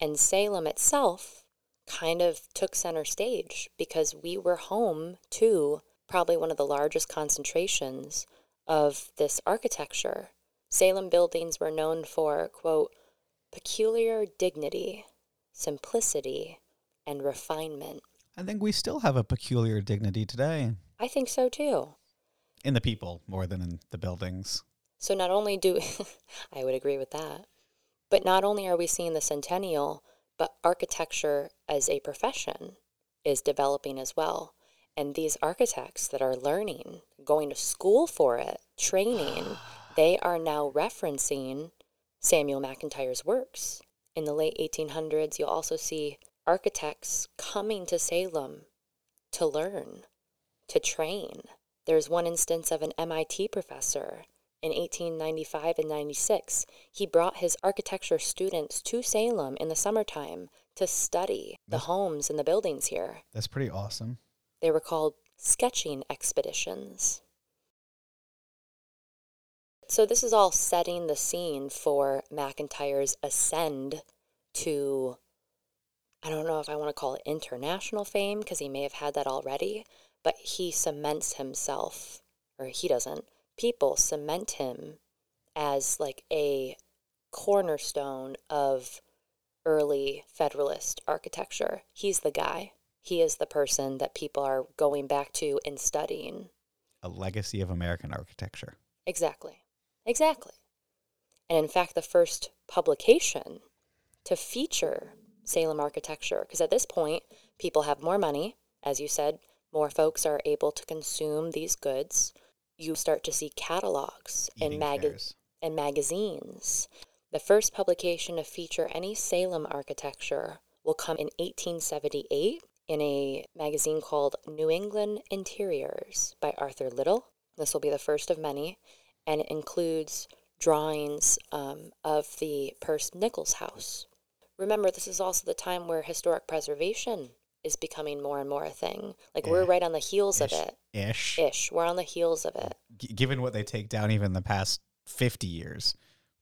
And Salem itself kind of took center stage because we were home to probably one of the largest concentrations of this architecture. Salem buildings were known for, quote, peculiar dignity, simplicity, and refinement. I think we still have a peculiar dignity today I think so too. in the people more than in the buildings. So not only do I would agree with that, but not only are we seeing the centennial, but architecture as a profession is developing as well. And these architects that are learning, going to school for it, training, they are now referencing Samuel McIntire's works. In the late 1800s, you'll also see architects coming to Salem to learn, to train. There's one instance of an MIT professor in 1895 and 96. He brought his architecture students to Salem in the summertime to study the homes and the buildings here. That's pretty awesome. They were called sketching expeditions. So, this is all setting the scene for McIntire's ascend to, I don't know if I want to call it international fame because he may have had that already, but he cements himself, or he doesn't, people cement him as like a cornerstone of early Federalist architecture. He's the guy. He is the person that people are going back to and studying. A legacy of American architecture. Exactly. Exactly. And in fact, the first publication to feature Salem architecture, because at this point, people have more money. As you said, more folks are able to consume these goods. You start to see catalogs and, mag- and magazines. The first publication to feature any Salem architecture will come in 1878 in a magazine called New England Interiors by Arthur Little. This will be the first of many, and it includes drawings um, of the Peirce Nichols house. Remember, this is also the time where historic preservation is becoming more and more a thing. Like, we're right on the heels of it. Ish. Ish. We're on the heels of it. G- given what they take down even the past 50 years.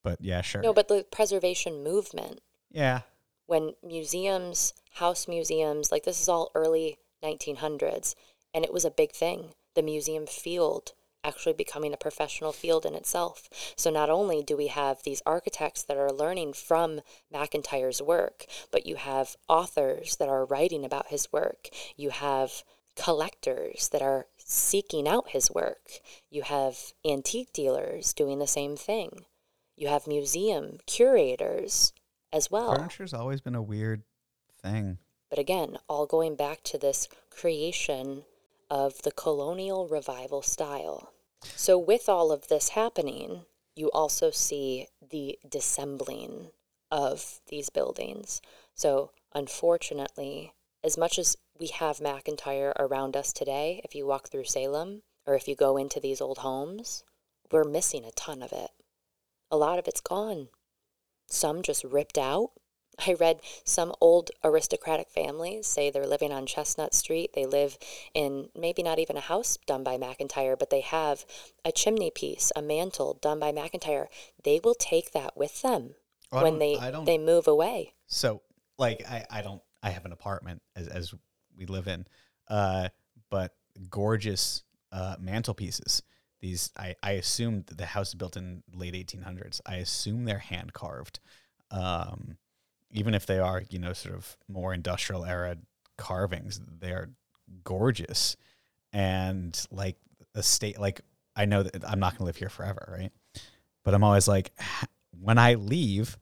But yeah, sure. No, but the preservation movement yeah. when museums, house museums, like this is all early 1900s, and it was a big thing. The museum field actually becoming a professional field in itself. So not only do we have these architects that are learning from McIntire's work, but you have authors that are writing about his work. You have collectors that are seeking out his work. You have antique dealers doing the same thing. You have museum curators as well. Furniture's always been a weird thing. But again, all going back to this creation of the colonial revival style. So, with all of this happening, you also see the dissembling of these buildings. So, unfortunately, as much as we have McIntire around us today, if you walk through Salem or if you go into these old homes, we're missing a ton of it. A lot of it's gone. Some just ripped out. I read some old aristocratic families say they're living on Chestnut Street. They live in maybe not even a house done by McIntire, but they have a chimney piece, a mantle done by McIntire. They will take that with them I when they they move away. So, like, I, I don't, I have an apartment as, as we live in, uh, but gorgeous uh, mantelpieces. These, I, I assume the house is built in late 1800s. I assume they're hand carved, um, even if they are, you know, sort of more industrial era carvings. They are gorgeous, and like a state, like I know that I'm not going to live here forever, right? But I'm always like, when I leave,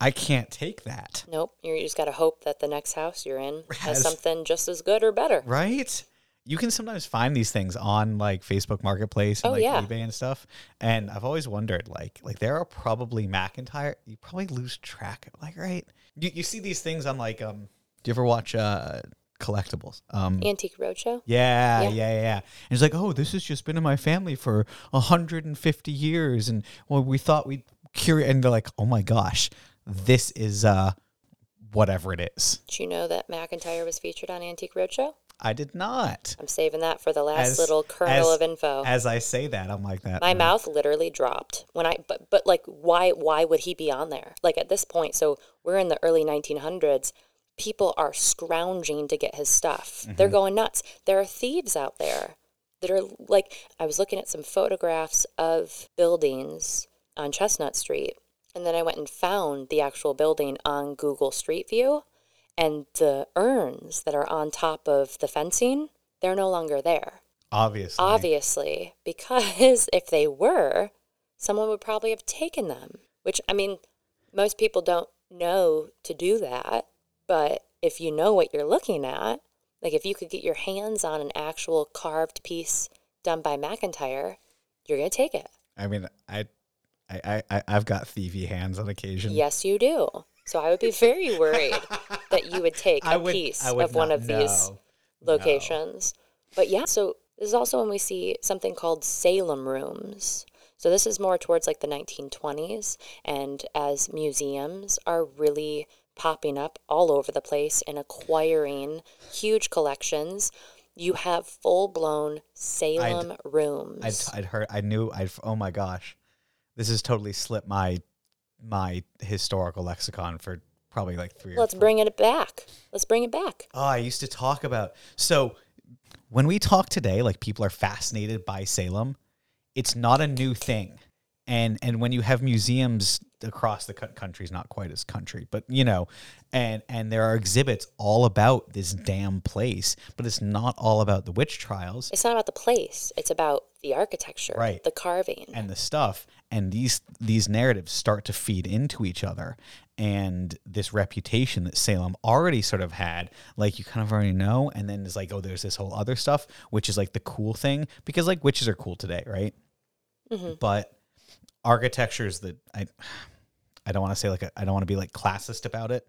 I can't take that. Nope, you just got to hope that the next house you're in has Has- something just as good or better. Right? You can sometimes find these things on like Facebook Marketplace and Oh, like yeah. eBay and stuff. And I've always wondered, like, like there are probably McIntire. You probably lose track. Like, right? You you see these things on like um. Do you ever watch uh collectibles? Um. Antique Roadshow. Yeah, yeah, Yeah. yeah. And it's like, oh, this has just been in my family for 150 years, and well, we thought we'd cure. And they're like, oh my gosh, this is uh, whatever it is. Did you know that McIntire was featured on Antique Roadshow? I did not. I'm saving that for the last As- little kernel as- of info. As I say that, I'm like that. My uh, mouth literally dropped when I but but like why why would he be on there? Like at this point, so we're in the early 1900s. People are scrounging to get his stuff. Mm-hmm. They're going nuts. There are thieves out there that are like I was looking at some photographs of buildings on Chestnut Street and then I went and found the actual building on Google Street View and the urns that are on top of the fencing, they're no longer there Obviously. obviously because if they were someone would probably have taken them which i mean most people don't know to do that but if you know what you're looking at like if you could get your hands on an actual carved piece done by mcintire you're going to take it I mean, I, I, I, I've got thievy hands on occasion. yes you do so i would be very worried that you would take I a would- piece I of one of these locations. But yeah, so this is also when we see something called Salem rooms. So this is more towards like the 1920s, and as museums are really popping up all over the place and acquiring huge collections, you have full blown Salem rooms. I'd, I'd heard, I knew, I'd, oh my gosh, this has totally slipped my, my historical lexicon for probably like three Let's bring it back. Let's bring it back. Oh, I used to talk about so when we talk today, like people are fascinated by Salem. It's not a new thing, and and when you have museums across the cou- country, is not quite as country, but you know, and and there are exhibits all about this damn place, but it's not all about the witch trials It's not about the place, it's about the architecture, Right. the carving. and the stuff and these these narratives start to feed into each other and this reputation that Salem already sort of had like you kind of already know and then it's like oh there's this whole other stuff which is like the cool thing because like witches are cool today right Mhm. but architecture is the I I don't want to say like I I don't want to be like classist about it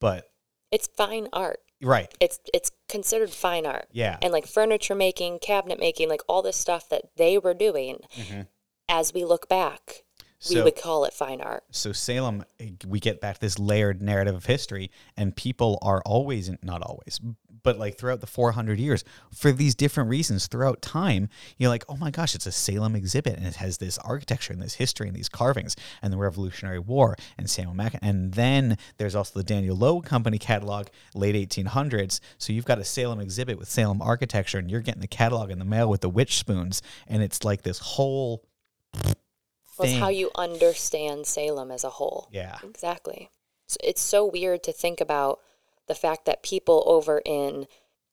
but It's fine art. right It's it's considered fine art. yeah and like furniture making, cabinet making, like all this stuff that they were doing. Mhm. As we look back, we would call it fine art. so Salem, we get back to this layered narrative of history, and people are always, not always, but like throughout the 400 years, for these different reasons throughout time, you're like, oh my gosh, it's a Salem exhibit, and it has this architecture and this history and these carvings and the Revolutionary War and Samuel Mac. And then there's also the Daniel Low Company catalog, late 1800s. So you've got a Salem exhibit with Salem architecture, and you're getting the catalog in the mail with the witch spoons, and it's like this whole. Well, it's how you understand Salem as a whole. Yeah. Exactly. So it's so weird to think about the fact that people over in,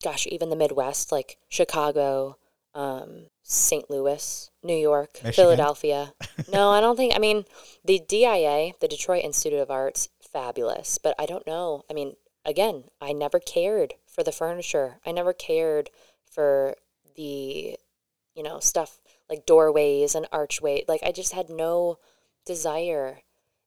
gosh, even the Midwest, like Chicago, um, St. Louis, New York, Michigan? Philadelphia. no, I don't think. I mean, the DIA, the Detroit Institute of Arts, fabulous. But I don't know. I mean, again, I never cared for the furniture. I never cared for the, you know, stuff like doorways and archway. Like I just had no desire.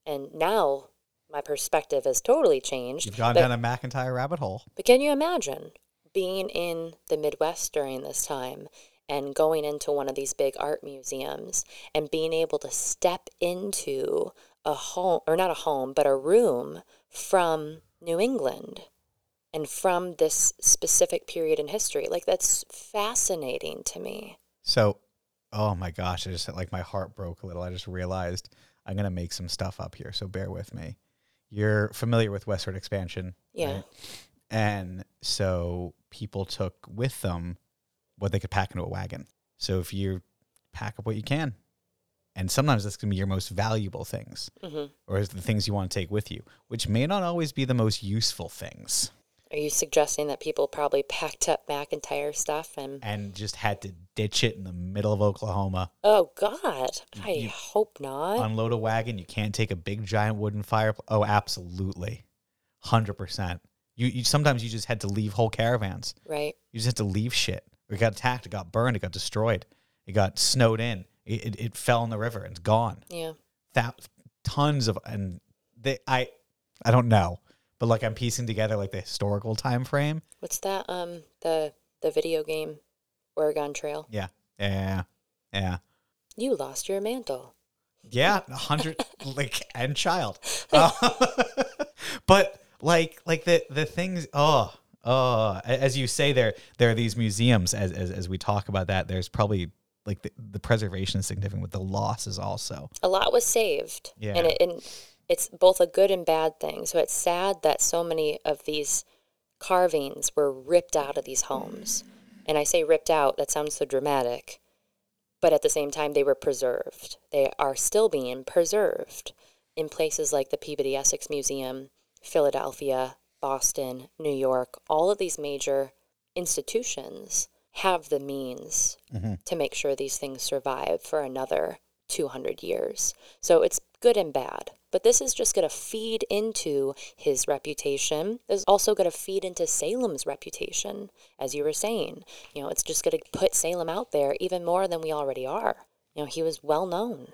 And now my perspective has totally changed. You've gone but, down a McIntyre rabbit hole. but can you imagine being in the Midwest during this time and going into one of these big art museums and being able to step into a home, or not a home, but a room from New England and from this specific period in history? Like, that's fascinating to me. So, oh my gosh, I just like my heart broke a little. I just realized I'm gonna make some stuff up here, so bear with me. You're familiar with westward expansion, Yeah. right? And so people took with them what they could pack into a wagon. So if you pack up what you can, and sometimes that's gonna be your most valuable things, hmm or is the things you want to take with you, which may not always be the most useful things, Are you suggesting that people probably packed up McIntire stuff and and just had to ditch it in the middle of Oklahoma. Oh God, I You- hope not. unload a wagon. You can't take a big giant wooden fire. Oh, absolutely, hundred percent. You, you sometimes you just had to leave whole caravans. right? You just had to leave shit. It got attacked. It got burned. It got destroyed. It got snowed in. It, it, it fell in the river. and It's gone. Yeah. That tons of and they I I don't know, but like I'm piecing together like the historical time frame. What's that? Um, the the video game, Oregon Trail. Yeah, yeah, yeah. You lost your mantle. Yeah, a hundred like and child. Uh, but like like the the things oh oh as you say there there are these museums as as, as we talk about that there's probably like the, the preservation is significant but the loss is also A lot was saved. Yeah. And it and it's both a good and bad thing. So it's sad that so many of these carvings were ripped out of these homes. And I say ripped out, that sounds so dramatic. But at the same time, they were preserved. They are still being preserved in places like the Peabody Essex Museum, Philadelphia, Boston, New York. All of these major institutions have the means mm-hmm. to make sure these things survive for another 200 years. So it's good and bad. But this is just going to feed into his reputation. Is also going to feed into Salem's reputation, as you were saying. You know, it's just going to put Salem out there even more than we already are. You know, he was well known.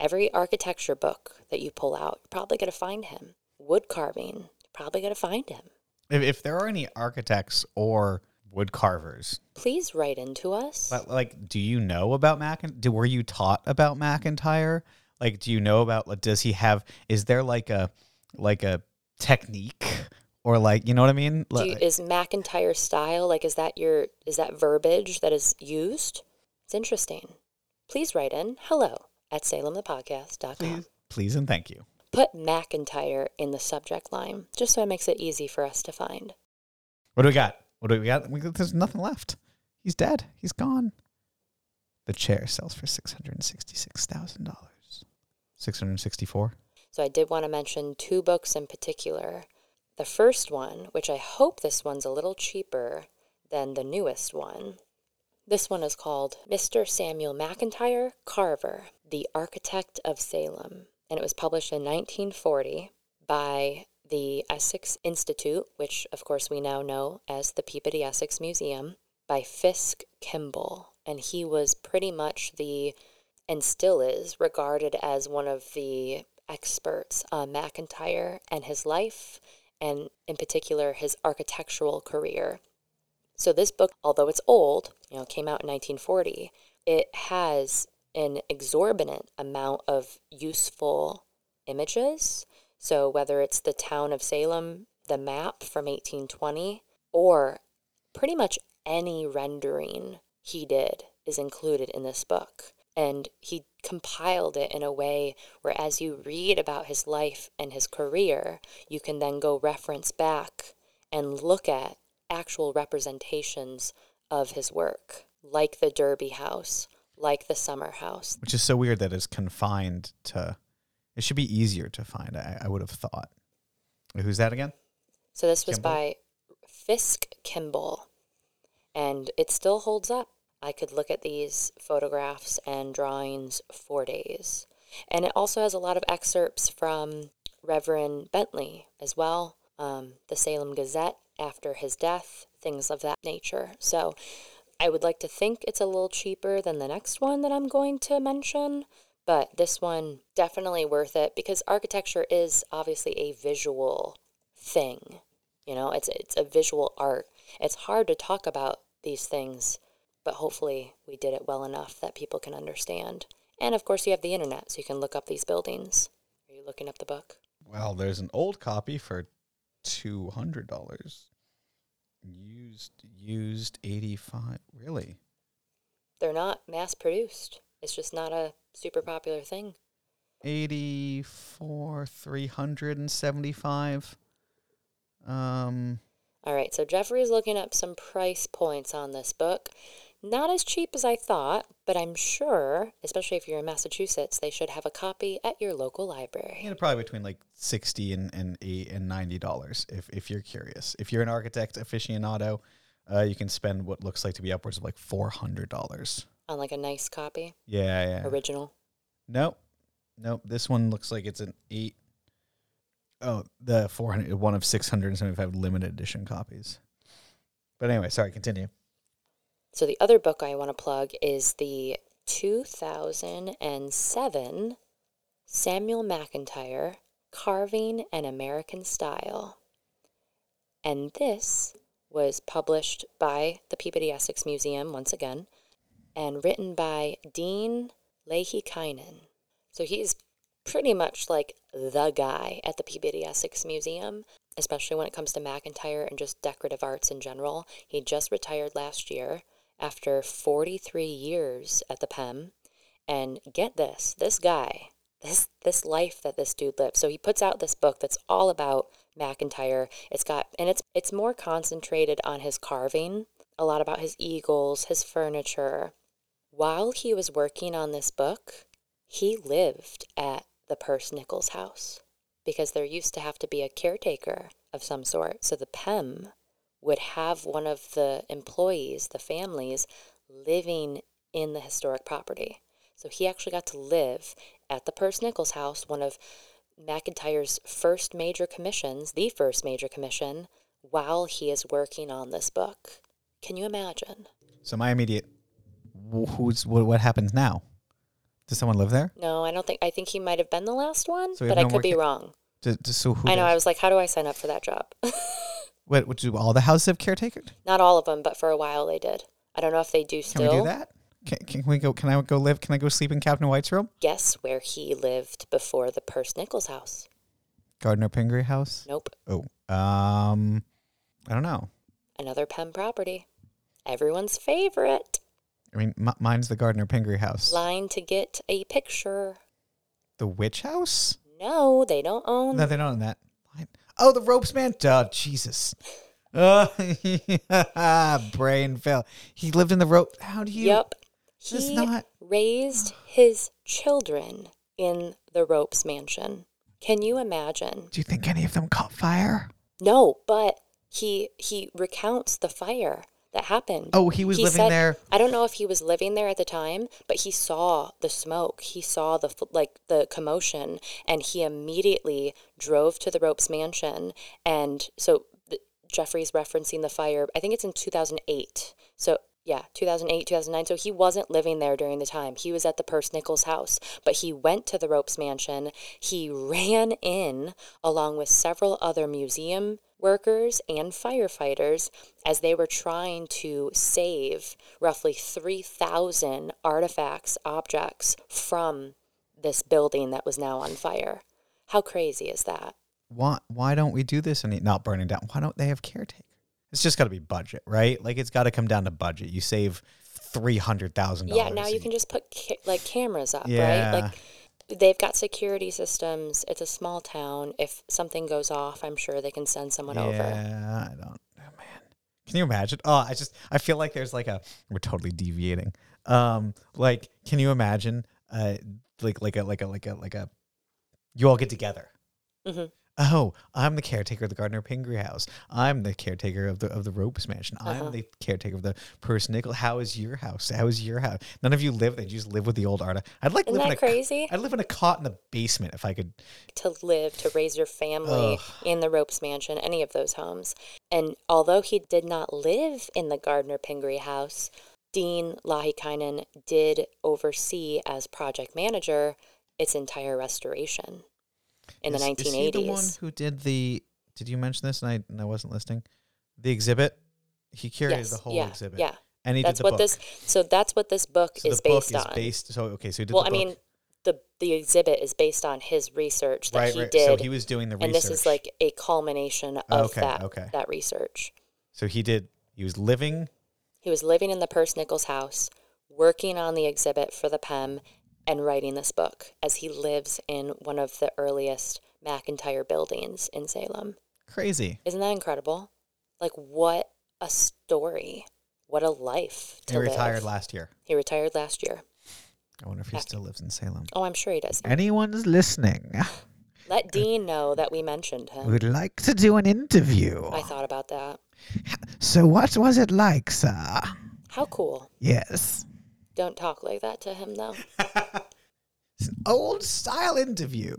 Every architecture book that you pull out, you're probably going to find him. Wood carving, you're probably going to find him. if, if there are any architects or wood carvers Please write into us. but like do you know about Mac? do were you taught about McIntire like do you know about like does he have is there like a like a technique or like you know what I mean you, Like- is McIntire style like is that your is that verbiage that is used? It's interesting. Please write in hello at salemthepodcast.com. please please and thank you Put McIntire in the subject line just so it makes it easy for us to find. What do we got? What do we got? We, there's nothing left. He's dead. He's gone. The chair sells for six hundred and sixty-six thousand dollars. Six hundred sixty-four. So I did want to mention two books in particular. The first one, which I hope this one's a little cheaper than the newest one. This one is called Mr. Samuel McIntire Carver, The Architect of Salem. And it was published in 1940 by the Essex Institute, which of course we now know as the Peabody Essex Museum, by Fiske Kimball. And he was pretty much the and still is regarded as one of the experts on McIntire and his life, and in particular his architectural career. So this book, although it's old, you know, came out in 1940, it has an exorbitant amount of useful images. So, whether it's the town of Salem, the map from 1820, or pretty much any rendering he did is included in this book. And he compiled it in a way where, as you read about his life and his career, you can then go reference back and look at actual representations of his work, like the Derby House, like the Summer House. Which is so weird that it's confined to. It should be easier to find. I, I would have thought. Who's that again? So this was Kimball? by Fiske Kimball, and it still holds up. I could look at these photographs and drawings for days. And it also has a lot of excerpts from Reverend Bentley as well, um, the Salem Gazette after his death, things of that nature. So I would like to think it's a little cheaper than the next one that I'm going to mention, but this one definitely worth it because architecture is obviously a visual thing. You know, it's it's a visual art. It's hard to talk about these things, but hopefully we did it well enough that people can understand. And of course, you have the internet, so you can look up these buildings. Are you looking up the book? Well, there's an old copy for two hundred dollars. Used, used eighty five. Really? They're not mass produced. It's just not a super popular thing. Eighty four, three hundred and seventy five. Um, All right, so Jeffrey's looking up some price points on this book. Not as cheap as I thought, but I'm sure, especially if you're in Massachusetts, they should have a copy at your local library. know, probably between like sixty and and eight and ninety dollars. If if you're curious, if you're an architect aficionado, uh, you can spend what looks like to be upwards of like four hundred dollars. On like a nice copy, Yeah, yeah. original. Nope. Nope. This one looks like it's an eight. Oh, the 400, one of 675 limited edition copies. But anyway, sorry, continue. So the other book I want to plug is the 2007 Samuel McIntire Carving an American Style. And this was published by the Peabody Essex Museum once again and written by Dean Lahikainen. So he's pretty much like the guy at the Peabody Essex Museum, especially when it comes to McIntire and just decorative arts in general. He just retired last year after 43 years at the PEM. And get this, this guy, this this life that this dude lived. So he puts out this book that's all about McIntire. It's got and it's it's more concentrated on his carving, a lot about his eagles, his furniture. While he was working on this book, he lived at the Peirce Nichols house because there used to have to be a caretaker of some sort. So the PEM would have one of the employees, the families, living in the historic property. So he actually got to live at the Peirce Nichols house, one of McIntire's first major commissions, the first major commission, while he is working on this book. Can you imagine? So my immediate, who's what, what happens now? Does someone live there? No, I don't think. I think he might have been the last one, So but I could be wrong. Does, does- so who I know. does? I was like, how do I sign up for that job? What, what do all the houses have caretaker? Not all of them, but for a while they did. I don't know if they do still. Can we do that? Can, can we go? Can I go live? Can I go sleep in Captain White's room? Guess where he lived before the Peirce Nichols house? Gardner Pingree house. Nope. Oh, um, I don't know. Another PEM property. Everyone's favorite. I mean, m- mine's the Gardner Pingree house. Line to get a picture. The witch house? No, they don't own. No, they don't own that. Oh, the ropes man. Duh, Jesus. Uh, brain fail. He lived in the rope. How do you? Yep. He not- raised his children in the Ropes Mansion. Can you imagine? Do you think any of them caught fire? No, but he he recounts the fire that happened. Oh, he was living said- there. I don't know if he was living there at the time, but he saw the smoke. He saw the like the commotion, and he immediately drove to the Ropes Mansion. And so the, Jeffrey's referencing the fire. I think it's in 2008. So yeah, 2008, 2009. So he wasn't living there during the time. He was at the Peirce Nichols house, but he went to the Ropes Mansion. He ran in along with several other museum workers and firefighters as they were trying to save roughly 3,000 artifacts, objects from this building that was now on fire. How crazy is that? Why why don't we do this and not burning down? Why don't they have caretaker? It's just got to be budget, right? Like it's got to come down to budget. You save three hundred thousand dollars. Yeah, now you can just put ca- like cameras up, Yeah. right? Like they've got security systems. It's a small town. If something goes off, I'm sure they can send someone over. Yeah, I don't. Oh man, can you imagine? Oh, I just I feel like there's like a we're totally deviating. Um, like can you imagine? Uh, like like a like a like a like a you all get together. Mhm. Oh, I'm the caretaker of the Gardner Pingree house. I'm the caretaker of the of the Ropes mansion. Uh-huh. I'm the caretaker of the Peirce Nickel. How is your house? How is your house? None of you live. They just live with the old Arta. I'd like Isn't live in that a crazy? I'd live in a cot in the basement if I could. to live, to raise your family Ugh. in the Ropes Mansion, any of those homes. And although he did not live in the Gardner Pingree house, Dean Lahikainen did oversee as project manager its entire restoration in the Is- 1980s. Is he the one who did the? Did you mention this? And I and I wasn't listening. The exhibit. He curated yes, the whole yeah, exhibit. Yeah, and he that's did the what book. this. So that's what this book So is the book based is on. based. So okay, so he did well, the I mean, the the exhibit is based on his research that right, he right. did, So he was doing the research. and this is like a culmination of Okay, that okay. that research. So he did. He was living. He was living in the Peirce Nichols house, working on the exhibit for the PEM, and writing this book as he lives in one of the earliest McIntire buildings in Salem. Crazy. Isn't that incredible? Like, what a story. What a life to He retired live. last year. He retired last year. I wonder if he Yeah. still lives in Salem. Oh, I'm sure he does. Anyone's listening? Let Dean know that we mentioned him. We'd like to do an interview. I thought about that. So what was it like, sir? How cool. Yes. Don't talk like that to him, though. It's an old style interview.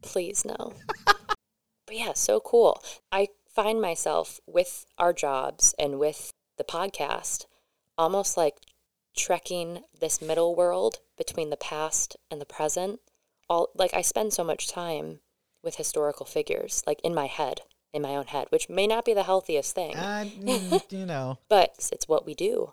Please no. but yeah, so cool. I find myself with our jobs and with the podcast almost like trekking this middle world between the past and the present. All like I spend so much time with historical figures, like in my head, in my own head, which may not be the healthiest thing, Uh, mm, you know. but it's what we do.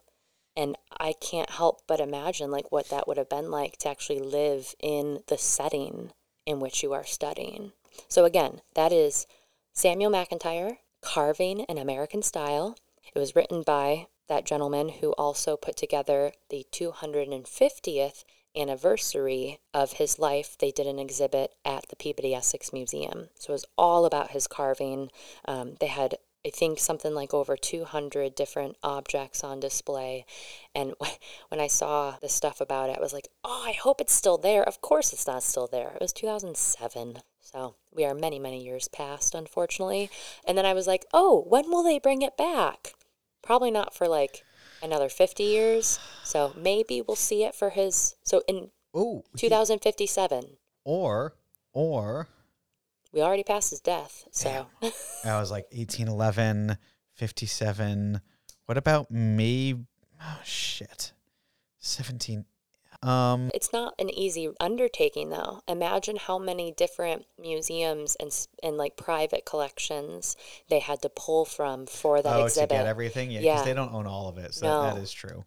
And I can't help but imagine like what that would have been like to actually live in the setting in which you are studying. So again, that is Samuel McIntire, Carving in American Style. It was written by that gentleman who also put together the 250th anniversary of his life. They did an exhibit at the Peabody Essex Museum. So it was all about his carving. Um, they had I think something like over 200 different objects on display. And when I saw the stuff about it, I was like, oh, I hope it's still there. Of course it's not still there. It was 2007. So we are many, many years past, unfortunately. And then I was like, oh, when will they bring it back? Probably not for like another 50 years. So maybe we'll see it for his. So in Oh, he- 2057, or or we already passed his death. So I was like 1811, 57. What about me? Oh shit, 17. Um, It's not an easy undertaking, though. Imagine how many different museums and and like private collections they had to pull from for that oh, exhibit. to get everything, yeah, because Yeah. they don't own all of it, so No. that is true.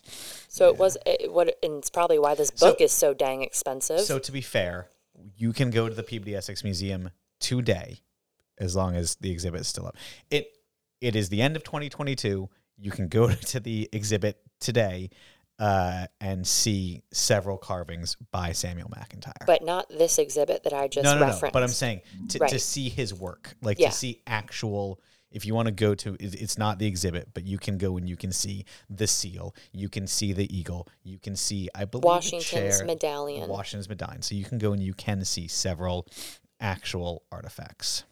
so it was it, what, and it's probably why this So- book is so dang expensive. So to be fair, you can go to the Essex Museum today, as long as the exhibit is still up. It it is the end of 2022. You can go to the exhibit today uh, and see several carvings by Samuel McIntire. but not this exhibit that I just no, no, referenced. no. But I'm saying to, to see his work, like Yeah. to see actual. If you want to go to, it's not the exhibit, but you can go and you can see the seal, you can see the eagle, you can see, I believe, the Washington's chair, medallion. Washington's medallion. So you can go and you can see several actual artifacts.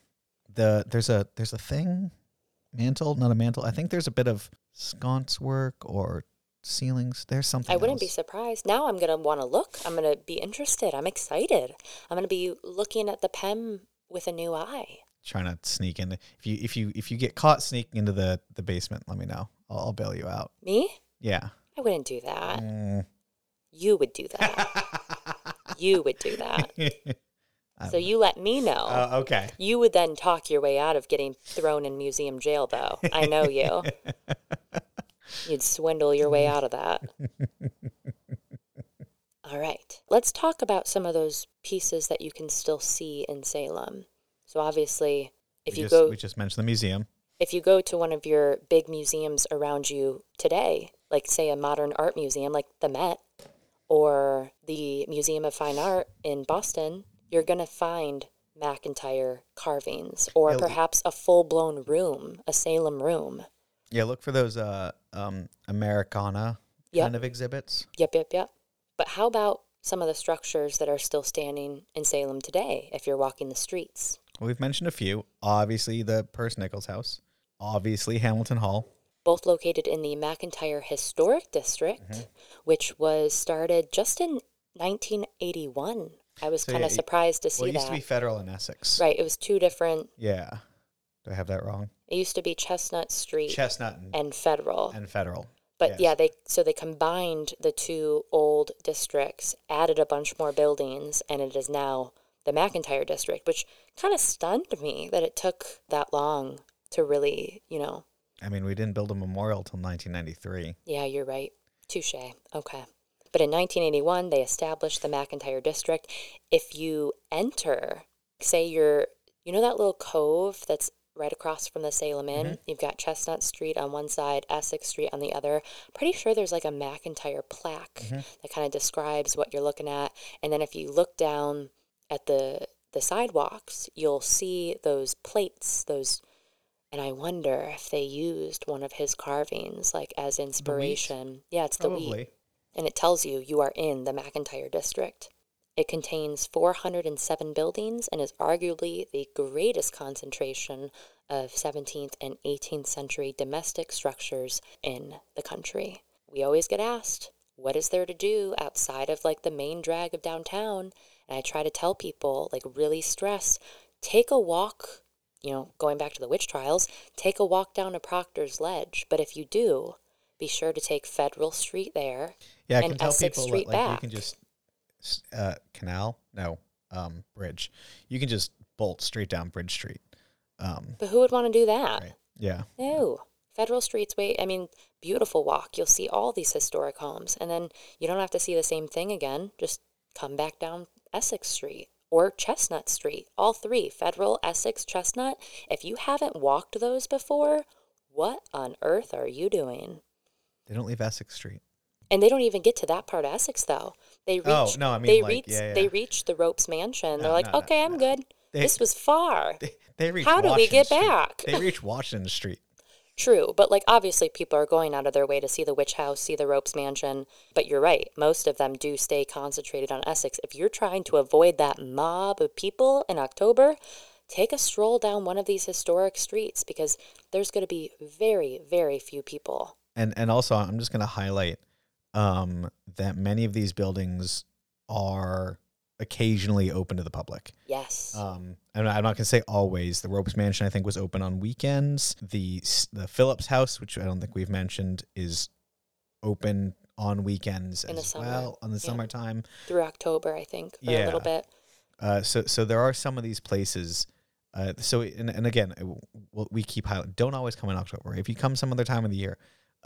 The there's a there's a thing, mantle, not a mantle. I think there's a bit of sconce work or ceilings. There's something. I wouldn't be surprised. Now I'm gonna want to look. I'm gonna be interested. I'm excited. I'm gonna be looking at the PEM with a new eye. trying to sneak in. If you if you if you get caught sneaking into the the basement, let me know. I'll, I'll bail you out. Me? Yeah. I wouldn't do that. Mm. You would do that. you would do that. So you let me know. Uh, okay. you would then talk your way out of getting thrown in museum jail, though. I know you. You'd swindle your way out of that. All right. Let's talk about some of those pieces that you can still see in Salem. So obviously, if we you just, go we just mentioned the museum. if you go to one of your big museums around you today, like say a modern art museum like the Met or the Museum of Fine Art in Boston, you're going to find McIntire carvings or Yeah, perhaps a full-blown room, a Salem room. Yeah, look for those uh, um, Americana Yep. kind of exhibits. Yep, yep, yep. But how about some of the structures that are still standing in Salem today if you're walking the streets? We've mentioned a few. Obviously, the Peirce Nichols House. Obviously, Hamilton Hall. both located in the McIntire Historic District, Mm-hmm. which was started just in 1981. I was So, kind of it- surprised to see Well, it used that. to be Federal and Essex. right, it was two different. Yeah. Do I have that wrong? It used to be Chestnut Street Chestnut and, and Federal. and Federal. but yes. yeah, they so they combined the two old districts, added a bunch more buildings, and it is now the McIntire district, which kind of stunned me that it took that long to really, you know, I mean, we didn't build a memorial till 1993. Yeah, you're right. Touche. Okay. But in 1981, they established the McIntire District. If you enter, say you're, you know, that little cove that's right across from the Salem Inn? You've got Chestnut Street on one side, Essex Street on the other. Pretty sure there's like a McIntire plaque that kind of describes what you're looking at. And then if you look down at the the sidewalks, you'll see those plates, those and I wonder if they used one of his carvings like as inspiration. Yeah, it's the wheat. And it tells you you are in the McIntire district. It contains 407 buildings and is arguably the greatest concentration of 17th and 18th century domestic structures in the country. We always get asked, what is there to do outside of like the main drag of downtown? And I try to tell people, like, really stress, take a walk, you know, going back to the witch trials, take a walk down to Proctor's Ledge. But if you do, be sure to take Federal Street there. Yeah, I can tell Essex people Street like you can just uh, canal, no, um, bridge. You can just bolt straight down Bridge Street. Um, But who would want to do that? right. Yeah. No. Federal Street's way, I mean, beautiful walk. You'll see all these historic homes. And then you don't have to see the same thing again. Just come back down Essex Street or Chestnut Street. All three Federal, Essex, Chestnut. If you haven't walked those before, what on earth are you doing? They don't leave Essex Street. And they don't even get to that part of Essex though. They oh, reach Oh, no, I mean, they like, reach yeah, they reach the Ropes Mansion. They're like, no, "Okay, I'm good. They- this was far." They, they reach How do we get Street. back? They reach Washington Street. True, but like obviously people are going out of their way to see the witch house, see the ropes mansion. But you're right, most of them do stay concentrated on Essex. If you're trying to avoid that mob of people in October, take a stroll down one of these historic streets because there's going to be very, very few people. And and also, I'm just going to highlight um, that many of these buildings are occasionally open to the public. Yes. Um, and I'm not going to say always. The Ropes Mansion, I think, was open on weekends. The the Phillips House, which I don't think we've mentioned, is open on weekends In the as well on the yeah. summertime. Through October, I think, for a little bit. Uh, so so there are some of these places. Uh, so and, and again, it w- w- we keep highlighting. Don't always come in October. If you come some other time of the year,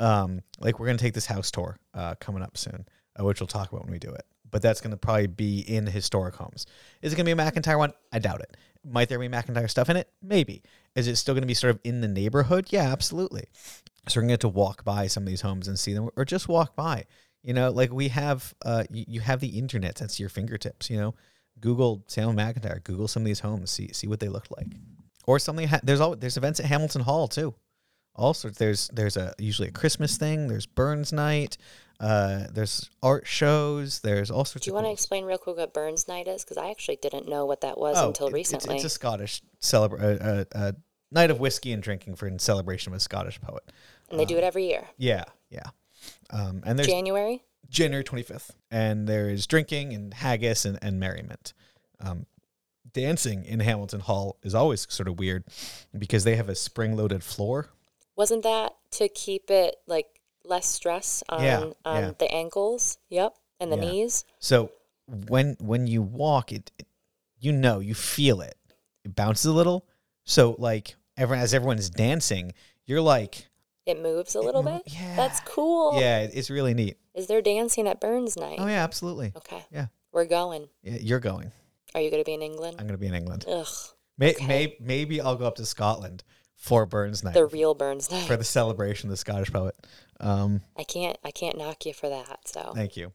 um, like we're gonna take this house tour uh, coming up soon, uh, which we'll talk about when we do it. But that's gonna probably be in historic homes. Is it gonna be a McIntire one? I doubt it. Might there be McIntire stuff in it? Maybe. Is it still gonna be sort of in the neighborhood? Yeah, absolutely. So we're gonna get to walk by some of these homes and see them, or just walk by. You know, like we have, uh, you, you have the internet that's your fingertips. You know, Google Salem McIntire. Google some of these homes. See see what they look like. Or something. Ha- there's all there's events at Hamilton Hall too. All sorts. There's there's a usually a Christmas thing. There's Burns Night. Uh, there's art shows. There's all sorts Do you want to explain real quick what Burns Night is? Because I actually didn't know what that was Oh, until it- recently. It's, a Scottish celebra- uh, uh, uh, night of whiskey and drinking for in celebration of a Scottish poet. and they do it every year. Yeah, yeah. Um, and there's January? January 25th. And there is drinking and haggis and, and merriment. Um, dancing in Hamilton Hall is always sort of weird because they have a spring loaded floor. Wasn't that to keep it like less stress on Yeah, on yeah. the ankles? Yep, and the Yeah. knees. So when when you walk, it, it you know, you feel it. It bounces a little. So like everyone as everyone's dancing, you're like It moves a little mo- bit. yeah. That's cool. yeah, it- it's really neat. Is there dancing at Burns night? Oh yeah, absolutely. Okay. Yeah. We're going. Yeah, you're going. Are you going to be in England? I'm gonna be in England. Ugh. May, Okay. may, maybe I'll go up to Scotland for Burns night The real Burns night. for the celebration of the Scottish poet. Um, I can't. I can't knock you for that. So. Thank you.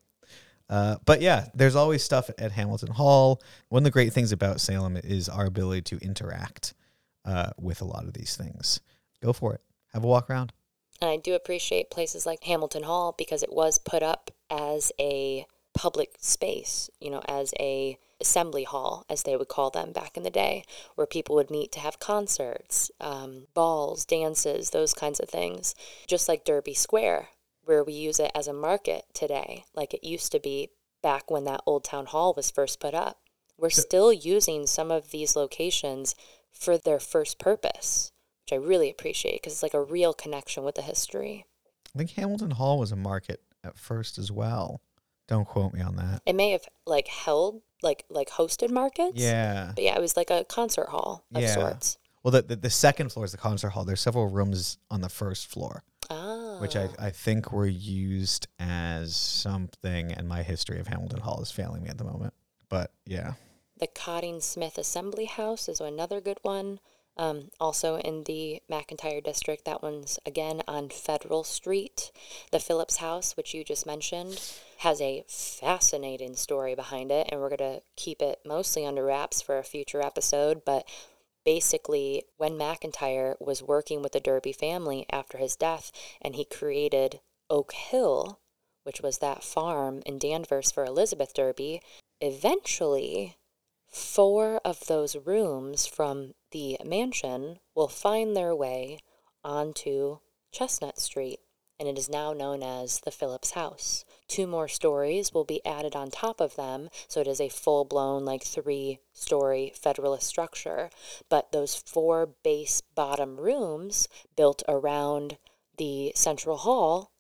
Uh, but yeah, there's always stuff at Hamilton Hall. One of the great things about Salem is our ability to interact uh, with a lot of these things. Go for it. Have a walk around. And I do appreciate places like Hamilton Hall because it was put up as a public space, you know, as a assembly hall, as they would call them back in the day, where people would meet to have concerts, um, balls, dances, those kinds of things. Just like Derby Square, where we use it as a market today, like it used to be back when that old town hall was first put up. We're still using some of these locations for their first purpose, which I really appreciate because it's like a real connection with the history. I think Hamilton Hall was a market at first as well. Don't quote me on that. It may have like held like like hosted markets. Yeah. But yeah, it was like a concert hall of Yeah. sorts. Well, the, the, the second floor is the concert hall. There's several rooms on the first floor, Ah. which I, I think were used as something, and my history of Hamilton Hall is failing me at the moment. But yeah. The Cotting Smith Assembly House is another good one. Um, also in the McIntire district, that one's again on Federal Street. The Phillips House, which you just mentioned, has a fascinating story behind it, and we're going to keep it mostly under wraps for a future episode. But basically, when McIntire was working with the Derby family after his death, and he created Oak Hill, which was that farm in Danvers for Elizabeth Derby, eventually four of those rooms from the mansion will find their way onto Chestnut Street, and it is now known as the Phillips House. Two more stories will be added on top of them, so it is a full blown, like three story Federalist structure. But those four base bottom rooms built around the Central Hall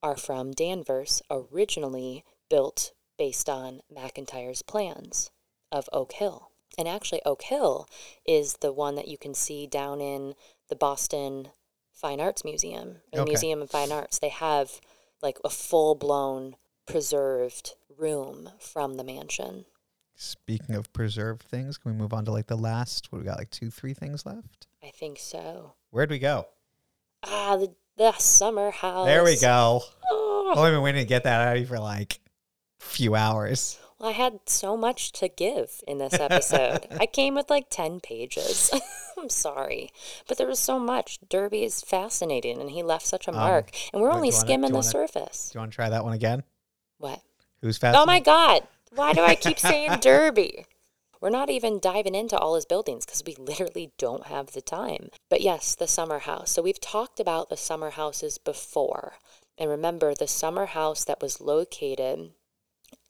are from Danvers, originally built based on McIntire's plans of Oak Hill. And actually, Oak Hill is the one that you can see down in the Boston Fine Arts Museum, the Okay. Museum of Fine Arts. They have like a full blown preserved room from the mansion. Speaking of preserved things, can we move on to like the last? What we got? Like two, three things left. I think so. Where'd we go? Ah, the, the summer house. There we go. Oh. Oh, I've been waiting to get that out of you for like a few hours. Well, I had so much to give in this episode. I came with like 10 pages. I'm sorry. But there was so much. Derby is fascinating and he left such a um, mark. and we're only wanna- skimming the wanna- surface. Do you want to try that one again? What? Who's fast? Oh my God. Why do I keep saying Derby? We're not even diving into all his buildings because we literally don't have the time. But yes, the summer house. So we've talked about the summer houses before. And remember, the summer house that was located,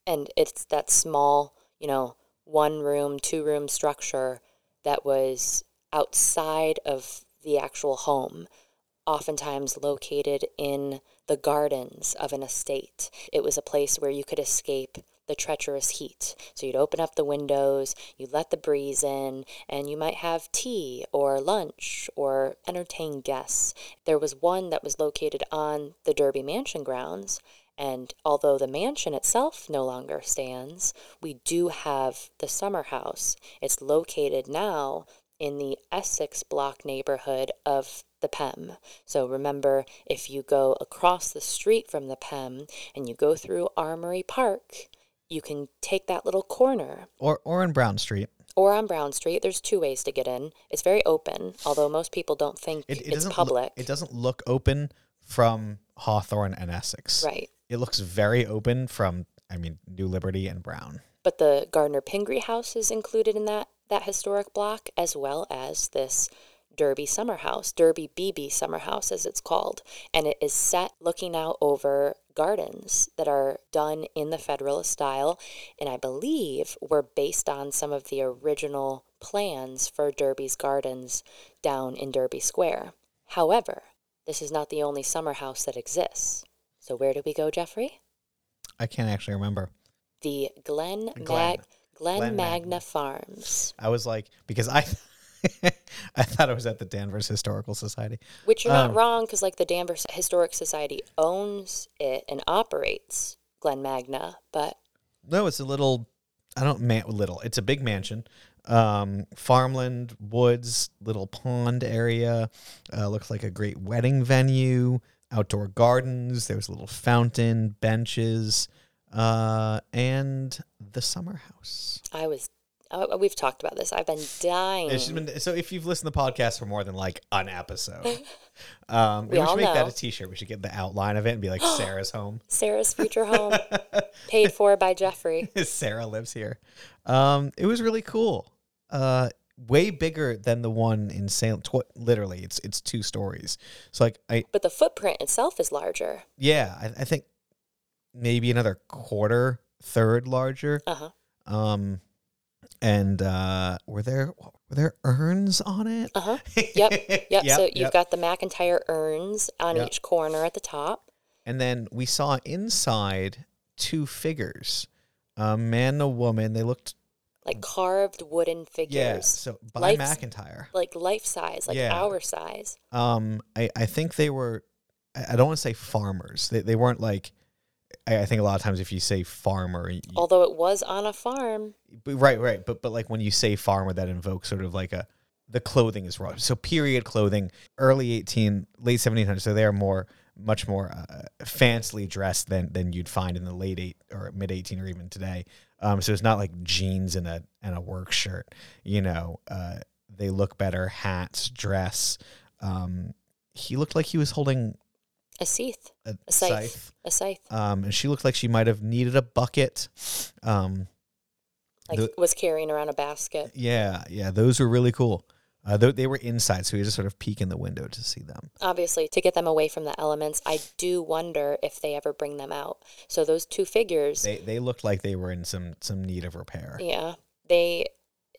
and it's that small, you know, one room, two room structure that was outside of the actual home, oftentimes located in the gardens of an estate. It was a place where you could escape the treacherous heat. So you'd open up the windows, you let the breeze in, and you might have tea or lunch or entertain guests. There was one that was located on the Derby Mansion grounds. And although the mansion itself no longer stands, we do have the summer house. It's located now in the Essex Block neighborhood of the PEM. So remember, if you go across the street from the PEM and you go through Armory Park, you can take that little corner. Or or in Brown Street. Or on Brown Street, there's two ways to get in. It's very open, although most people don't think It, it it's public. Look, it doesn't look open from Hawthorne and Essex. right. It looks very open from I mean New Liberty and Brown. But the Gardner Pingree house is included in that that historic block, as well as this Derby Summer House, Derby Beebe Summer House, as it's called, and it is set looking out over gardens that are done in the Federalist style, and I believe were based on some of the original plans for Derby's gardens down in Derby Square. However, this is not the only summer house that exists. So where do we go, Jeffrey? I can't actually remember. the Glen, Glen. Mag- Glen, Glen Magna, Magna. Farms, I was like, because I, I thought it was at the Danvers Historical Society. which you're not Um, wrong because like the Danvers Historic Society owns it and operates Glen Magna, but No, it's a little. I don't man little. It's a big mansion, um, farmland, woods, little pond area. Uh, looks like a great wedding venue. Outdoor gardens. There's a little fountain, benches, uh, and the summer house. I was. Uh, we've talked about this. I've been dying. Been- so if you've listened to the podcast for more than like an episode, um, We we, should make that a T-shirt. We should get the outline of it and be like Sarah's home. Sarah's future home, paid for by Jeffrey. Sarah lives here. Um, it was really cool. Uh, way bigger than the one in Salem. Tw- literally, it's it's two stories. So like I But the footprint itself is larger. yeah, I, I think maybe another quarter, third larger. Uh huh. Um, and uh, were there were there urns on it? Uh huh. Yep. Yep. so you've yep. got the McIntire urns on Yep. each corner at the top. And then we saw inside two figures, a man and a woman. They looked like carved wooden figures. yeah, so by Life's- McIntire. like life size, like Yeah. our size. Um, I, I think they were. I don't want to say farmers. They they weren't like. I, I think a lot of times if you say farmer, y- Although it was on a farm. but- right, right, but but like when you say farmer, that invokes sort of like a the clothing is wrong. So period clothing, early eighteen, late seventeen hundred. So they are more, much more uh, fancily dressed than than you'd find in the late eight or mid eighteen or even today. Um, so it's not like jeans and a and a work shirt. You know, uh, they look better. Hats, dress. Um, he looked like he was holding A seath, a, a scythe, scythe. a scythe, Um, and she looked like she might have needed a bucket. Um, like the- was carrying around a basket. yeah, yeah, those were really cool. Uh, they, they were inside, so we just sort of peek in the window to see them. Obviously, to get them away from the elements, I do wonder if they ever bring them out. So those two figures, They they looked like they were in some some need of repair. yeah, they,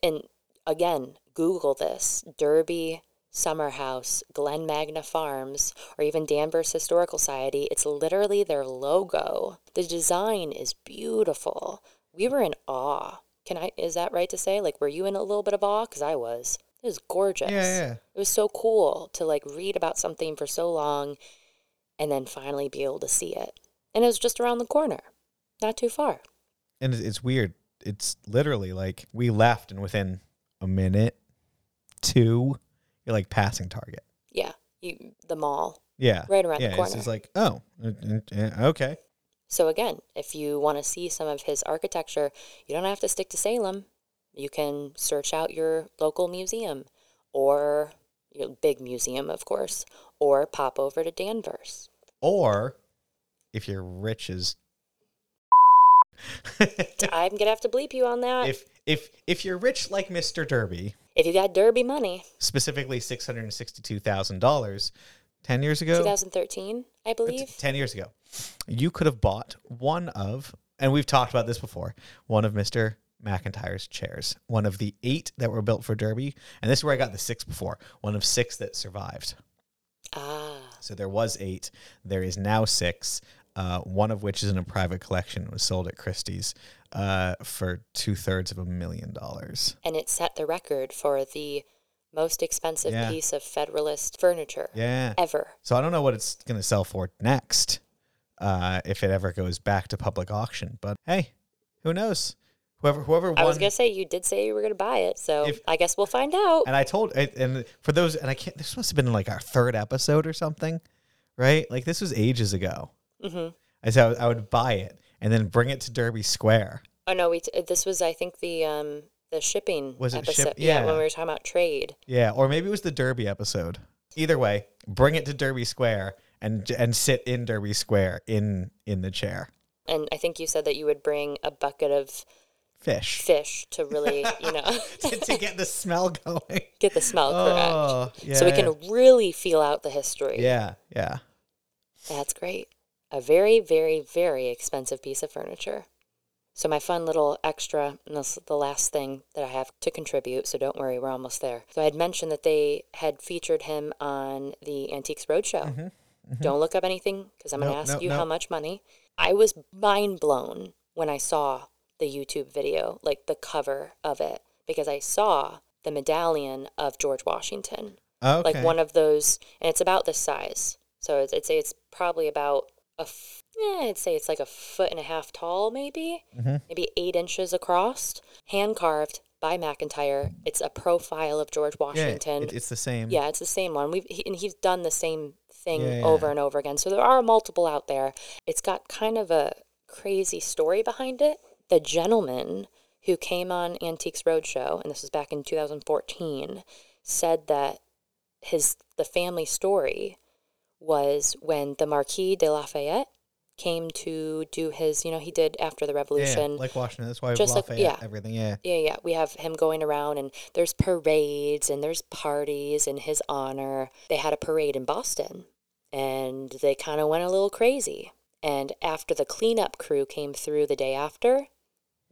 and again, Google this: Derby Summer House, Glen Magna Farms, or even Danvers Historical Society. It's literally their logo. The design is beautiful. We were in awe. Can I? Is that right to say? Like, were you in a little bit of awe? Because I was. It was gorgeous. Yeah, yeah. It was so cool to like read about something for so long, and then finally be able to see it. And it was just around the corner, not too far. And it's, it's weird. It's literally like we left, and within a minute, two, you're like passing Target. Yeah, you, the mall, Yeah, right around yeah. the It's corner. just like oh, okay. So again, if you want to see some of his architecture, you don't have to stick to Salem. You can search out your local museum or your big museum, of course, or pop over to Danvers. Or if you're rich as I'm gonna have to bleep you on that. If, if if you're rich like Mr. Derby, if you got Derby money, specifically six hundred and sixty-two thousand dollars, ten years ago, 2013, I believe. 10 years ago, you could have bought one of, and we've talked about this before, one of Mr. McIntire's chairs, one of the eight that were built for Derby. And this is where I got the six before, one of six that survived. Ah, So there was eight. There is now six, uh, one of which is in a private collection. It was sold at Christie's uh, for two thirds of a million dollars. and it set the record for the most expensive Yeah. piece of Federalist furniture Yeah. ever. So I don't know what it's going to sell for next, uh, if it ever goes back to public auction. But hey, who knows? Whoever whoever won. I was gonna say you did say you were gonna buy it, so If- I guess we'll find out. and I told and for those and I can't. This must have been like our third episode or something, right? Like this was ages ago. hmm I said I would, I would buy it and then bring it to Derby Square. Oh no, we t- this was I think the um the shipping Was it episode. ship- yeah. yeah. when we were talking about trade. Yeah, or maybe it was the Derby episode. Either way, bring it to Derby Square and and sit in Derby Square in in the chair. And I think you said that you would bring a bucket of Fish fish to really, you know, to, to get the smell going. get the smell oh, correct. Oh, yeah. so we can really feel out the history. Yeah, yeah. That's great. A very, very, very expensive piece of furniture. So my fun little extra, and this is the last thing that I have to contribute, so don't worry, we're almost there. So I had mentioned that they had featured him on the Antiques Roadshow. Mm-hmm, mm-hmm. Don't look up anything because I'm going to ask nope, you how much money. I was mind blown when I saw the YouTube video, like the cover of it, because I saw the medallion of George Washington, Okay. like one of those, and it's about this size. So I'd say it's probably about a, f- yeah, I'd say it's like a foot and a half tall, maybe, Mhm. maybe eight inches across, hand carved by McIntire. It's a profile of George yeah, Washington. it- it's the same. Yeah, it's the same one. We've he, and he's done the same thing Yeah, over and over again. So there are multiple out there. It's got kind of a crazy story behind it. The gentleman who came on Antiques Roadshow, and this was back in 2014, said that his the family story was when the Marquis de Lafayette came to do his, you know, he did after the Yeah, Revolution. like Washington. That's why Just like- Lafayette, yeah. everything. Yeah. Yeah, yeah. We have him going around and there's parades and there's parties in his honor. They had a parade in Boston and they kind of went a little crazy. And after the cleanup crew came through the day after,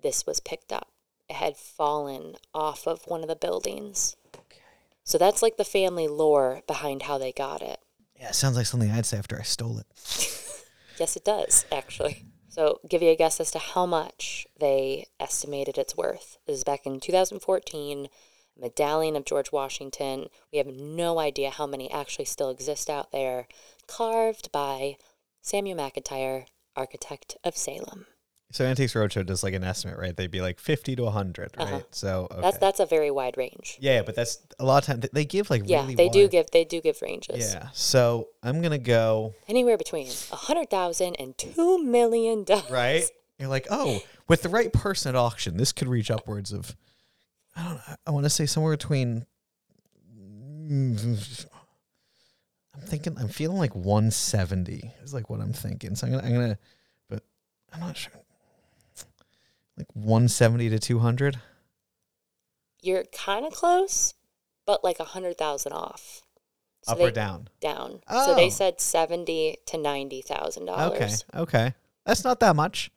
this was picked up. It had fallen off of one of the buildings. Okay. So that's like the family lore behind how they got it. Yeah, it sounds like something I'd say after I stole it. Yes, it does, actually. So, give you a guess as to how much they estimated it's worth. This is back in 2014. Medallion of George Washington. We have no idea how many actually still exist out there. Carved by Samuel McIntire, architect of Salem. So Antiques Roadshow does like an estimate, right? They'd be like fifty to hundred, right? Uh-huh. So okay. That's that's a very wide range. yeah, but that's a lot of time. They give like Yeah, really they do give they do give ranges. Yeah. So I'm gonna go Anywhere between a hundred thousand and two million dollars. right. You're like, oh, with the right person at auction, this could reach upwards of. I don't know. I want to say somewhere between. I'm thinking. I'm feeling like 170 is like what I'm thinking. So I'm gonna. I'm gonna. But I'm not sure. Like 170 to 200. You're kind of close, but like a hundred thousand off. So Up they, or down? down. oh. So Oh. they said seventy to ninety thousand dollars Okay. Okay. That's not that much.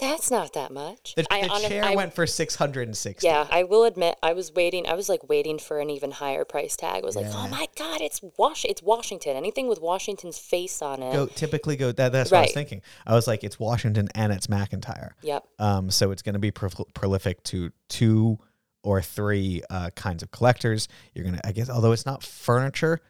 That's not that much. The, I the chair I- went for 660. Yeah, I will admit, I was waiting. I was like waiting for an even higher price tag. I was like, Yeah. oh my god, it's Wash, it's Washington. Anything with Washington's face on it. Go typically go. That, that's what I was thinking. I was like, it's Washington and it's McIntire. Yep. Um, so it's going to be pro- prolific to two or three uh, kinds of collectors. You're gonna, I guess, although it's not furniture,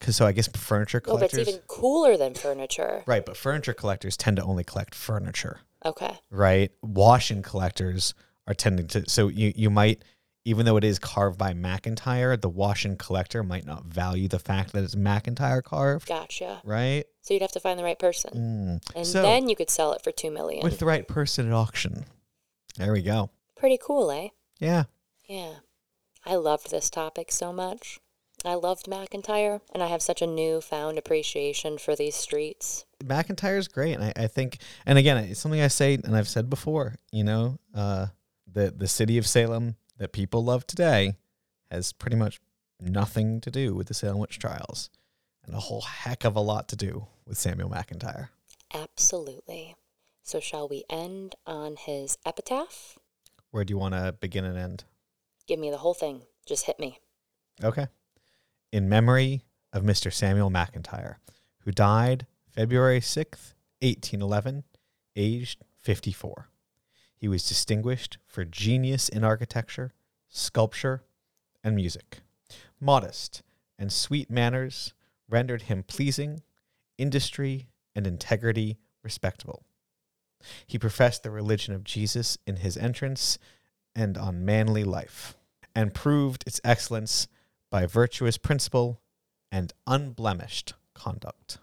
because so I guess furniture collectors. Oh, but it's even cooler than furniture. right? But furniture collectors tend to only collect furniture, Okay. right? Washing collectors are tending to. So you you might, even though it is carved by McIntire, the Washing collector might not value the fact that it's McIntire carved, Gotcha. right? So you'd have to find the right person, Mm. and So- then you could sell it for two million. With the right person at auction, there we go. Pretty cool, eh? Yeah. Yeah. I loved this topic so much. I loved McIntire, and I have such a newfound appreciation for these streets. McIntire's great, and I, I think, and again, it's something I say, and I've said before. You know, uh, the the city of Salem that people love today has pretty much nothing to do with the Salem witch trials, and a whole heck of a lot to do with Samuel McIntire. Absolutely. So, shall we end on his epitaph? Where do you want to begin and end? Give me the whole thing. Just hit me. Okay. In memory of Mr. Samuel McIntire, who died February 6th, 1811, aged 54. He was distinguished for genius in architecture, sculpture, and music. Modest and sweet manners rendered him pleasing, industry and integrity respectable. He professed the religion of Jesus in his entrance and on manly life, and proved its excellence by virtuous principle and unblemished conduct.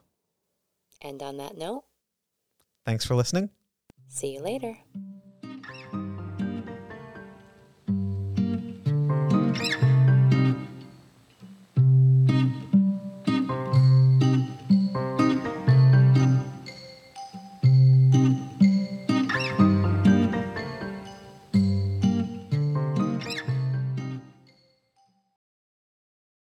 And on that note, Thanks for listening. see you later.